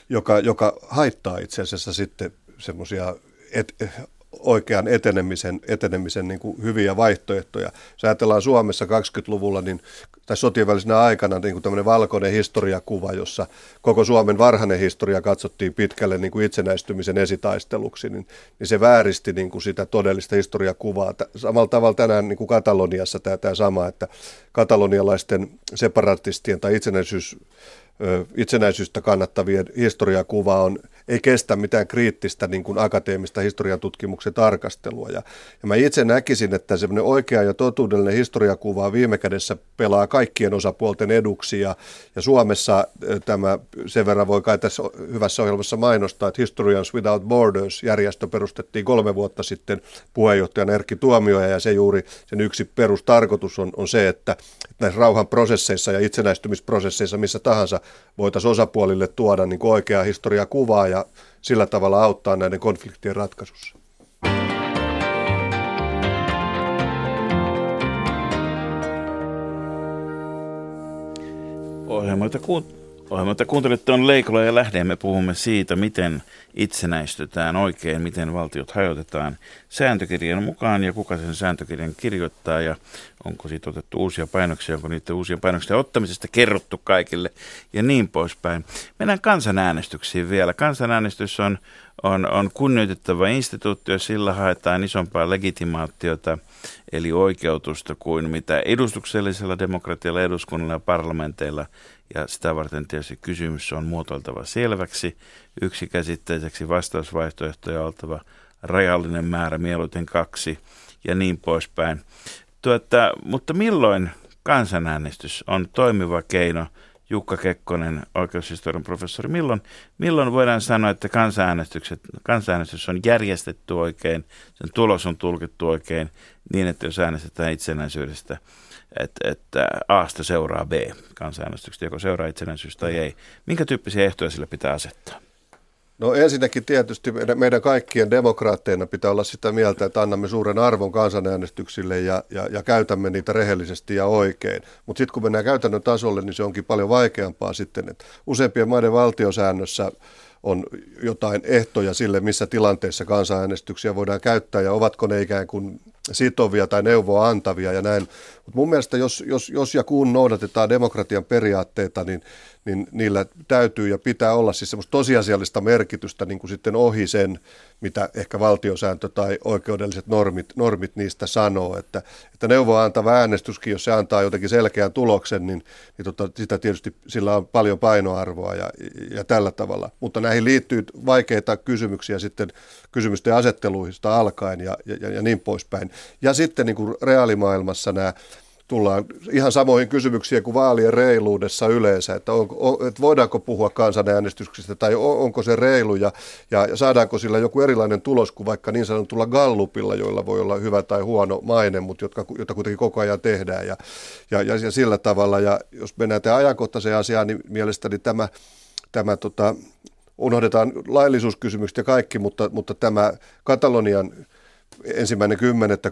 joka, joka haittaa itse asiassa sitten semmoisia et, oikean etenemisen, etenemisen niin kuin hyviä vaihtoehtoja. Jos ajatellaan Suomessa 20-luvulla, niin, tai sotien välisenä aikana niin kuin tämmöinen valkoinen historiakuva, jossa koko Suomen varhainen historia katsottiin pitkälle niin kuin itsenäistymisen esitaisteluksi, niin, niin se vääristi niin kuin sitä todellista historiakuvaa. Samalla tavalla tänään niin kuin Kataloniassa tämä, tämä sama, että katalonialaisten separatistien tai itsenäisyys itsenäisyystä kannattavien historiakuva on ei kestä mitään kriittistä niin kuin akateemista historian tutkimuksen tarkastelua. Ja, ja mä itse näkisin, että semmoinen oikea ja totuudellinen historiakuva viime kädessä pelaa kaikkien osapuolten eduksi. Ja, ja Suomessa tämä sen verran voi kai tässä hyvässä ohjelmassa mainostaa, että Historians Without Borders järjestö perustettiin kolme vuotta sitten puheenjohtajan Erkki Tuomioja. Ja se juuri sen yksi perustarkoitus on, on se, että, että näissä rauhan prosesseissa ja itsenäistymisprosesseissa missä tahansa voitaisiin osapuolille tuoda niin oikeaa historiakuvaa ja sillä tavalla auttaa näiden konfliktien ratkaisussa. Ohjelmoita Ohjelmalta kuuntelette on Leikola ja Lähde me puhumme siitä, miten itsenäistytään oikein, miten valtiot hajotetaan sääntökirjan mukaan ja kuka sen sääntökirjan kirjoittaa ja onko siitä otettu uusia painoksia, onko niiden uusien painoksia ottamisesta kerrottu kaikille ja niin poispäin. Mennään kansanäänestyksiin vielä. Kansanäänestys on, on, on kunnioitettava instituutio, sillä haetaan isompaa legitimaatiota eli oikeutusta kuin mitä edustuksellisella demokratialla, eduskunnalla ja parlamenteilla ja sitä varten tietysti kysymys on muotoiltava selväksi, yksikäsitteiseksi vastausvaihtoehtoja oltava rajallinen määrä, mieluiten kaksi ja niin poispäin. Tuota, mutta milloin kansanäänestys on toimiva keino, Jukka Kekkonen, oikeushistorian professori, milloin, milloin voidaan sanoa, että kansanäänestykset, kansanäänestys on järjestetty oikein, sen tulos on tulkittu oikein, niin että jos äänestetään itsenäisyydestä, että, että Asta seuraa B kansanäänestyksestä, joko seuraa itsenäisyys tai ei. Minkä tyyppisiä ehtoja sille pitää asettaa? No ensinnäkin tietysti meidän kaikkien demokraatteina pitää olla sitä mieltä, että annamme suuren arvon kansanäänestyksille ja, ja, ja käytämme niitä rehellisesti ja oikein. Mutta sitten kun mennään käytännön tasolle, niin se onkin paljon vaikeampaa sitten, että useimpien maiden valtiosäännössä on jotain ehtoja sille, missä tilanteissa kansanäänestyksiä voidaan käyttää ja ovatko ne ikään kuin sitovia tai neuvoa antavia ja näin. Mutta mun mielestä jos, jos, jos ja kun noudatetaan demokratian periaatteita, niin niin niillä täytyy ja pitää olla siis semmoista tosiasiallista merkitystä niin kuin sitten ohi sen, mitä ehkä valtiosääntö tai oikeudelliset normit, normit niistä sanoo. Että, että neuvoa antava äänestyskin, jos se antaa jotenkin selkeän tuloksen, niin, niin tota, sitä tietysti sillä on paljon painoarvoa ja, ja tällä tavalla. Mutta näihin liittyy vaikeita kysymyksiä sitten kysymysten asetteluista alkaen ja, ja, ja niin poispäin. Ja sitten niin kuin reaalimaailmassa nämä tullaan ihan samoihin kysymyksiin kuin vaalien reiluudessa yleensä, että, onko, että voidaanko puhua kansanäänestyksistä tai onko se reilu ja, ja saadaanko sillä joku erilainen tulos kuin vaikka niin sanotulla gallupilla, joilla voi olla hyvä tai huono maine, mutta jotka, jota kuitenkin koko ajan tehdään ja, ja, ja, ja sillä tavalla. Ja jos mennään tähän ajankohtaiseen asiaan, niin mielestäni tämä, tämä tota, unohdetaan laillisuuskysymykset ja kaikki, mutta, mutta tämä Katalonian ensimmäinen kymmenettä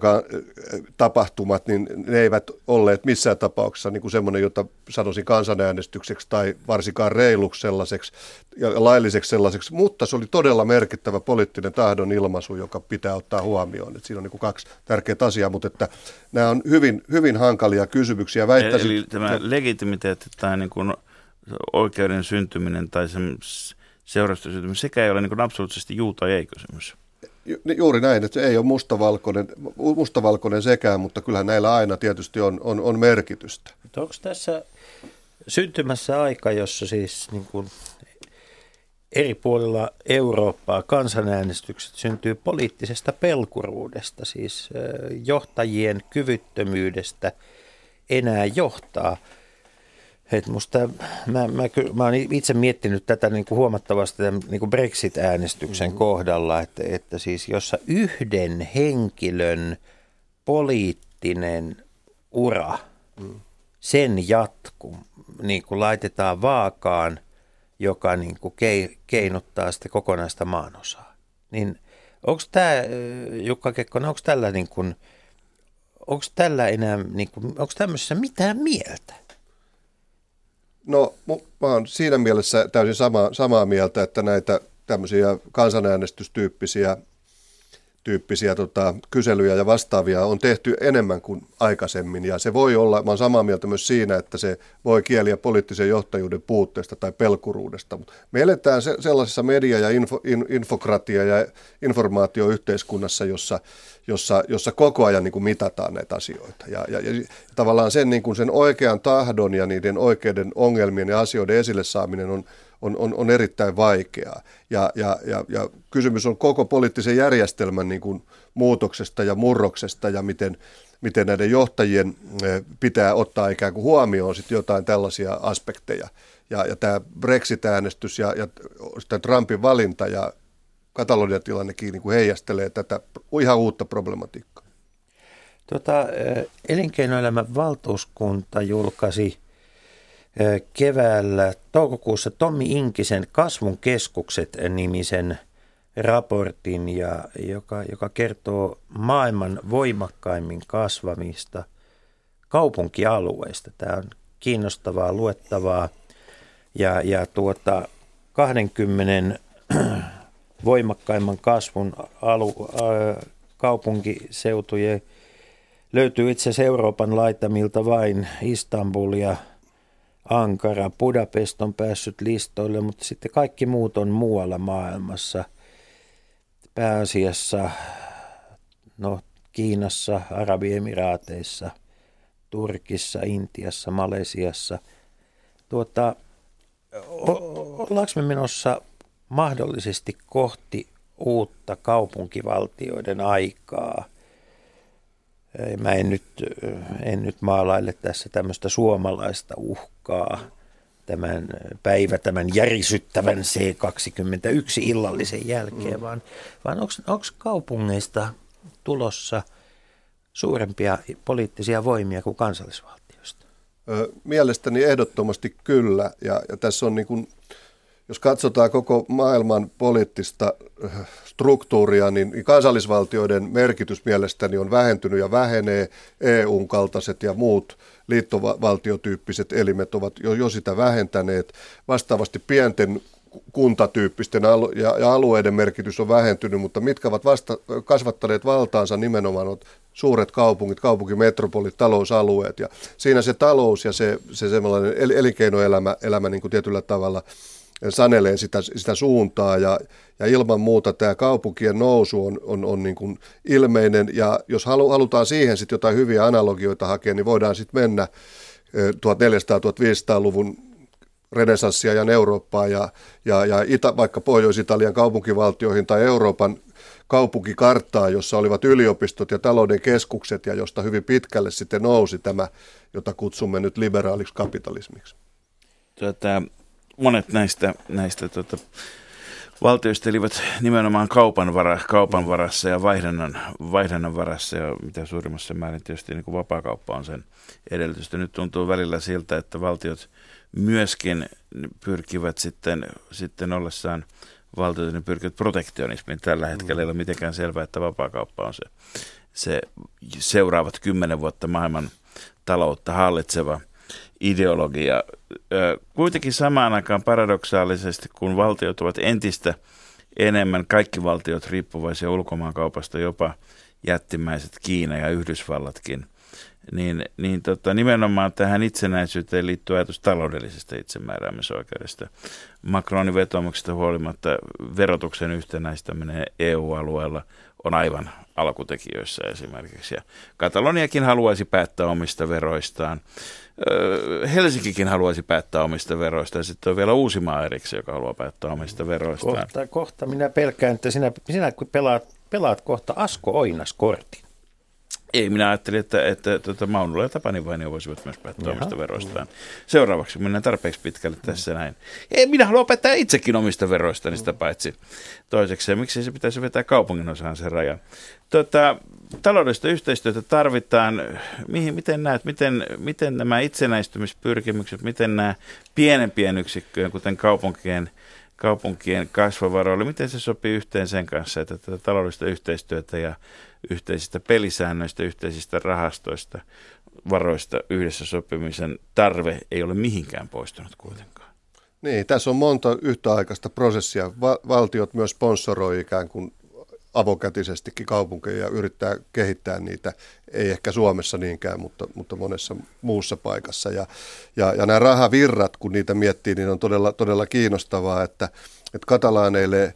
tapahtumat, niin ne eivät olleet missään tapauksessa niin kuin semmoinen, jota sanoisin kansanäänestykseksi tai varsinkaan reiluksi sellaiseksi ja lailliseksi sellaiseksi, mutta se oli todella merkittävä poliittinen tahdon ilmaisu, joka pitää ottaa huomioon. Että siinä on niin kuin kaksi tärkeää asiaa, mutta että nämä on hyvin, hyvin hankalia kysymyksiä. Väittäisin, Eli tämä legitimiteetti tai niin kuin oikeuden syntyminen tai sen seurausten syntyminen, sekä ei ole niin kuin absoluuttisesti juu tai ei kysymys. Niin juuri näin, että ei ole mustavalkoinen, mustavalkoinen sekään, mutta kyllähän näillä aina tietysti on, on, on merkitystä. Onko tässä syntymässä aika, jossa siis niin kuin eri puolilla Eurooppaa kansanäänestykset syntyy poliittisesta pelkuruudesta, siis johtajien kyvyttömyydestä enää johtaa – et musta, mä, mä, mä oon itse miettinyt tätä niin kuin huomattavasti tämän niin kuin Brexit-äänestyksen mm-hmm. kohdalla, että, että siis jossa yhden henkilön poliittinen ura, mm. sen jatku niin kuin laitetaan vaakaan, joka niin kuin keinottaa sitten kokonaista maanosaa. Niin onko tämä, Jukka Kekkonen, onko tällä, niin kuin, onko tällä enää, niin kuin, onko tämmöisessä mitään mieltä? No mä oon siinä mielessä täysin sama, samaa mieltä, että näitä tämmöisiä kansanäänestystyyppisiä tyyppisiä tota, kyselyjä ja vastaavia on tehty enemmän kuin aikaisemmin. Ja se voi olla, mä olen samaa mieltä myös siinä, että se voi kieliä poliittisen johtajuuden puutteesta tai pelkuruudesta. Mutta me eletään se, sellaisessa media- ja info, in, infokratia- ja informaatioyhteiskunnassa, jossa, jossa, jossa koko ajan niin kuin mitataan näitä asioita. Ja, ja, ja tavallaan sen, niin kuin sen oikean tahdon ja niiden oikeiden ongelmien ja asioiden esille saaminen on on, on, on erittäin vaikeaa. Ja, ja, ja, ja kysymys on koko poliittisen järjestelmän niin kuin muutoksesta ja murroksesta ja miten, miten näiden johtajien eh, pitää ottaa ikään kuin huomioon sit jotain tällaisia aspekteja. Ja, ja tämä Brexit-äänestys ja, ja Trumpin valinta ja Katalonian tilannekin niin kuin heijastelee tätä ihan uutta problematiikkaa. Tota, elinkeinoelämän valtuuskunta julkaisi keväällä toukokuussa Tommi Inkisen Kasvun keskukset nimisen raportin, ja, joka, joka kertoo maailman voimakkaimmin kasvamista kaupunkialueista. Tämä on kiinnostavaa luettavaa ja, ja tuota, 20 voimakkaimman kasvun alu, ä, kaupunkiseutujen löytyy itse asiassa Euroopan laitamilta vain Istanbul ja Ankara. Budapest on päässyt listoille, mutta sitten kaikki muut on muualla maailmassa. Pääasiassa no, Kiinassa, Arabiemiraateissa, Turkissa, Intiassa, Malesiassa. Tuota, ollaanko me menossa mahdollisesti kohti uutta kaupunkivaltioiden aikaa? Mä en nyt, en nyt maalaile tässä tämmöistä suomalaista uhkaa tämän päivä, tämän järisyttävän C21 illallisen jälkeen, mm. vaan, vaan onko kaupungeista tulossa suurempia poliittisia voimia kuin kansallisvaltioista? Mielestäni ehdottomasti kyllä, ja, ja tässä on niin kuin jos katsotaan koko maailman poliittista äh, struktuuria, niin kansallisvaltioiden merkitys mielestäni on vähentynyt ja vähenee. EUn kaltaiset ja muut liittovaltiotyyppiset elimet ovat jo, jo sitä vähentäneet. Vastaavasti pienten kuntatyyppisten ja, alueiden merkitys on vähentynyt, mutta mitkä ovat vasta kasvattaneet valtaansa nimenomaan ovat suuret kaupungit, kaupunkimetropolit, talousalueet. Ja siinä se talous ja se, se semmoinen elinkeinoelämä elämä niin kuin tietyllä tavalla – sanelee sitä, sitä suuntaa ja, ja ilman muuta tämä kaupunkien nousu on, on, on niin kuin ilmeinen ja jos halu, halutaan siihen sitten jotain hyviä analogioita hakea, niin voidaan sitten mennä 1400-1500-luvun renesanssia ja Eurooppaa ja, ja, ja Ita, vaikka Pohjois-Italian kaupunkivaltioihin tai Euroopan kaupunkikarttaa, jossa olivat yliopistot ja talouden keskukset ja josta hyvin pitkälle sitten nousi tämä, jota kutsumme nyt liberaaliksi kapitalismiksi. Tätä monet näistä, näistä tota, valtioistelivat nimenomaan kaupan, vara, kaupan varassa ja vaihdannan, vaihdannan varassa ja mitä suurimmassa määrin tietysti niin kuin vapaakauppa on sen edellytystä. Nyt tuntuu välillä siltä, että valtiot myöskin pyrkivät sitten, sitten ollessaan valtiot, ne pyrkivät protektionismiin. Tällä hetkellä ei ole mitenkään selvää, että vapaakauppa on se, se seuraavat kymmenen vuotta maailman taloutta hallitseva – ideologia. Kuitenkin samaan aikaan paradoksaalisesti, kun valtiot ovat entistä enemmän, kaikki valtiot riippuvaisia ulkomaankaupasta, jopa jättimäiset Kiina ja Yhdysvallatkin, niin, niin tota, nimenomaan tähän itsenäisyyteen liittyy ajatus taloudellisesta itsemääräämisoikeudesta. Macronin vetomuksesta huolimatta verotuksen yhtenäistäminen EU-alueella on aivan alkutekijöissä esimerkiksi. Ja Kataloniakin haluaisi päättää omista veroistaan. Helsinkikin haluaisi päättää omista veroista ja sitten on vielä Uusimaa erikseen, joka haluaa päättää omista veroistaan. Kohta, kohta minä pelkään, että sinä, sinä pelaat, pelaat kohta Asko Oinas kortin. Ei, minä ajattelin, että, että, että tuota, Maunulla ja Tapani vain voisivat myös päättää Jaha. omista veroistaan. Seuraavaksi mennään tarpeeksi pitkälle tässä näin. Ei, minä haluan päättää itsekin omista veroistani sitä paitsi toiseksi. Miksi se pitäisi vetää kaupungin osaan sen rajan? Tuota, taloudellista yhteistyötä tarvitaan. Mihin, miten näet, miten, miten nämä itsenäistymispyrkimykset, miten nämä pienempien yksikköjen, kuten kaupunkien – kaupunkien kasvavaroille. Miten se sopii yhteen sen kanssa, että tätä taloudellista yhteistyötä ja yhteisistä pelisäännöistä, yhteisistä rahastoista, varoista yhdessä sopimisen tarve ei ole mihinkään poistunut kuitenkaan? Niin, tässä on monta yhtäaikaista prosessia. Va- valtiot myös sponsoroi ikään kuin avokätisestikin kaupunkeja ja yrittää kehittää niitä, ei ehkä Suomessa niinkään, mutta, mutta monessa muussa paikassa. Ja, ja, ja nämä rahavirrat, kun niitä miettii, niin on todella, todella kiinnostavaa, että, että katalaaneille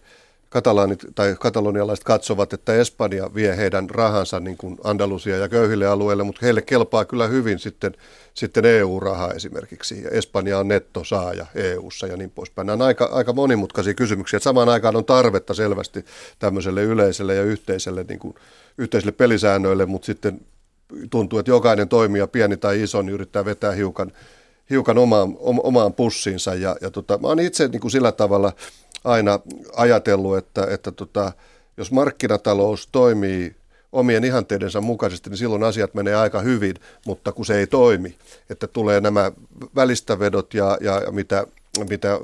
katalaanit tai katalonialaiset katsovat, että Espanja vie heidän rahansa niin kuin Andalusia ja köyhille alueille, mutta heille kelpaa kyllä hyvin sitten, sitten EU-rahaa esimerkiksi. Ja Espanja on nettosaaja EU-ssa ja niin poispäin. Nämä on aika, aika monimutkaisia kysymyksiä. Samaan aikaan on tarvetta selvästi tämmöiselle yleiselle ja yhteiselle, niin kuin, yhteiselle pelisäännöille, mutta sitten tuntuu, että jokainen toimija, pieni tai iso, niin yrittää vetää hiukan, hiukan omaan, omaan pussiinsa. Ja, ja tota, mä oon itse niin kuin sillä tavalla aina ajatellut, että, että tota, jos markkinatalous toimii omien ihanteidensa mukaisesti, niin silloin asiat menee aika hyvin, mutta kun se ei toimi, että tulee nämä välistävedot ja, ja, ja mitä, mitä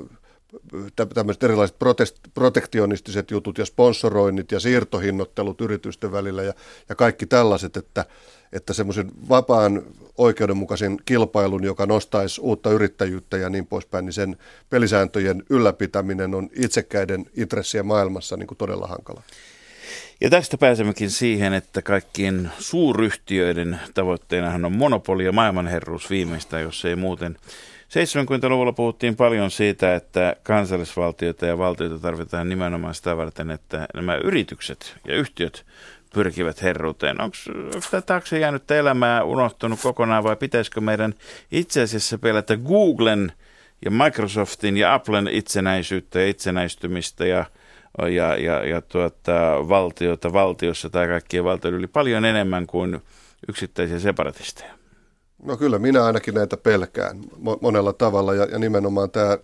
tämmöiset erilaiset protest, protektionistiset jutut ja sponsoroinnit ja siirtohinnottelut yritysten välillä ja, ja kaikki tällaiset, että, että semmoisen vapaan oikeudenmukaisen kilpailun, joka nostaisi uutta yrittäjyyttä ja niin poispäin, niin sen pelisääntöjen ylläpitäminen on itsekkäiden intressien maailmassa niin kuin todella hankala. Ja tästä pääsemmekin siihen, että kaikkien suuryhtiöiden tavoitteenahan on monopoli ja maailmanherruus viimeistä, jos ei muuten. 70-luvulla puhuttiin paljon siitä, että kansallisvaltioita ja valtioita tarvitaan nimenomaan sitä varten, että nämä yritykset ja yhtiöt pyrkivät herruuteen. Onko tämä taakse jäänyt elämää unohtunut kokonaan vai pitäisikö meidän itse asiassa pelätä Googlen ja Microsoftin ja Applen itsenäisyyttä ja itsenäistymistä ja, ja, ja, ja tuota, valtiota valtiossa tai kaikkien valtioiden yli paljon enemmän kuin yksittäisiä separatisteja? No kyllä minä ainakin näitä pelkään monella tavalla ja, ja nimenomaan tämä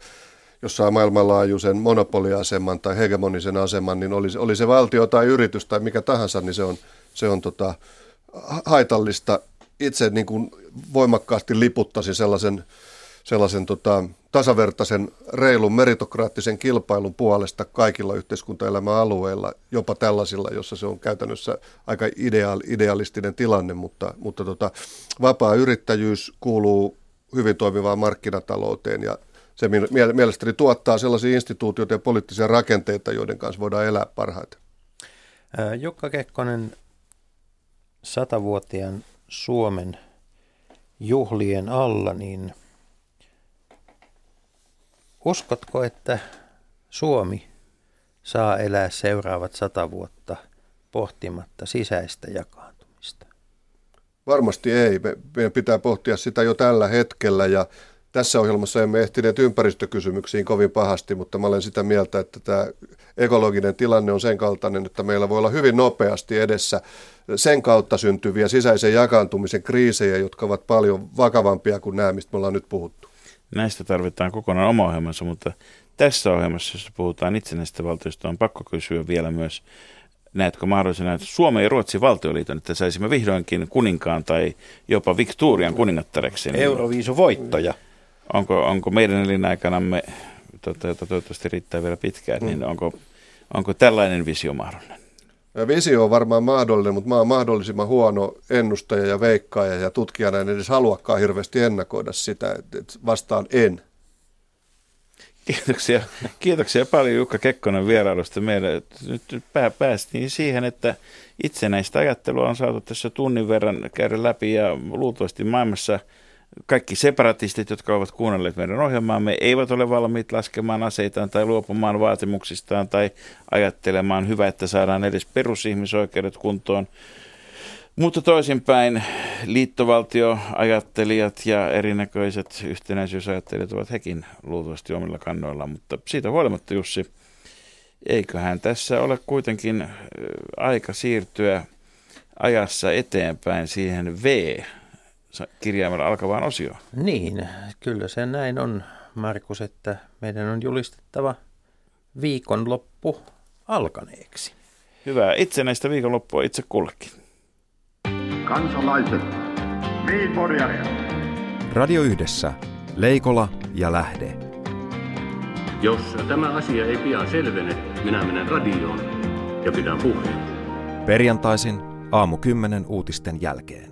jos saa maailmanlaajuisen monopoliaseman tai hegemonisen aseman, niin oli, oli se valtio tai yritys tai mikä tahansa, niin se on, se on tota, haitallista. Itse niin kuin voimakkaasti liputtasi sellaisen, sellaisen tota, tasavertaisen, reilun, meritokraattisen kilpailun puolesta kaikilla yhteiskuntaelämän alueilla, jopa tällaisilla, jossa se on käytännössä aika ideaal, idealistinen tilanne, mutta, mutta tota, vapaa yrittäjyys kuuluu hyvin toimivaan markkinatalouteen ja se mielestäni tuottaa sellaisia instituutioita ja poliittisia rakenteita, joiden kanssa voidaan elää parhaiten. Jukka Kekkonen, satavuotiaan Suomen juhlien alla, niin uskotko, että Suomi saa elää seuraavat sata vuotta pohtimatta sisäistä jakaantumista? Varmasti ei. Meidän pitää pohtia sitä jo tällä hetkellä ja tässä ohjelmassa emme ehtineet ympäristökysymyksiin kovin pahasti, mutta mä olen sitä mieltä, että tämä ekologinen tilanne on sen kaltainen, että meillä voi olla hyvin nopeasti edessä sen kautta syntyviä sisäisen jakaantumisen kriisejä, jotka ovat paljon vakavampia kuin nämä, mistä me ollaan nyt puhuttu. Näistä tarvitaan kokonaan oma ohjelmansa, mutta tässä ohjelmassa, jossa puhutaan itsenäistä valtiosta, on pakko kysyä vielä myös, näetkö mahdollisena, että Suomen ja Ruotsin valtioliiton, että saisimme vihdoinkin kuninkaan tai jopa Victorian kuningattareksi? Euroviisu voittaja onko, onko meidän elinaikanamme, tota, jota toivottavasti riittää vielä pitkään, niin mm. niin onko, onko tällainen visio mahdollinen? Visio on varmaan mahdollinen, mutta mä oon mahdollisimman huono ennustaja ja veikkaaja ja tutkijana en edes haluakaan hirveästi ennakoida sitä, että vastaan en. Kiitoksia, kiitoksia paljon Jukka Kekkonen vierailusta meille. Nyt päästiin siihen, että itsenäistä ajattelua on saatu tässä tunnin verran käydä läpi ja luultavasti maailmassa – kaikki separatistit, jotka ovat kuunnelleet meidän ohjelmaamme, eivät ole valmiit laskemaan aseitaan tai luopumaan vaatimuksistaan tai ajattelemaan hyvä, että saadaan edes perusihmisoikeudet kuntoon. Mutta toisinpäin liittovaltioajattelijat ja erinäköiset yhtenäisyysajattelijat ovat hekin luultavasti omilla kannoillaan. Mutta siitä huolimatta Jussi, eiköhän tässä ole kuitenkin aika siirtyä ajassa eteenpäin siihen V kirjaimella alkavaan osioon. Niin, kyllä se näin on, Markus, että meidän on julistettava viikonloppu alkaneeksi. Hyvää itsenäistä viikonloppua itse kullekin. Kansalaiset, Radio Yhdessä, Leikola ja Lähde. Jos tämä asia ei pian selvene, minä menen radioon ja pidän puheen. Perjantaisin aamu 10 uutisten jälkeen.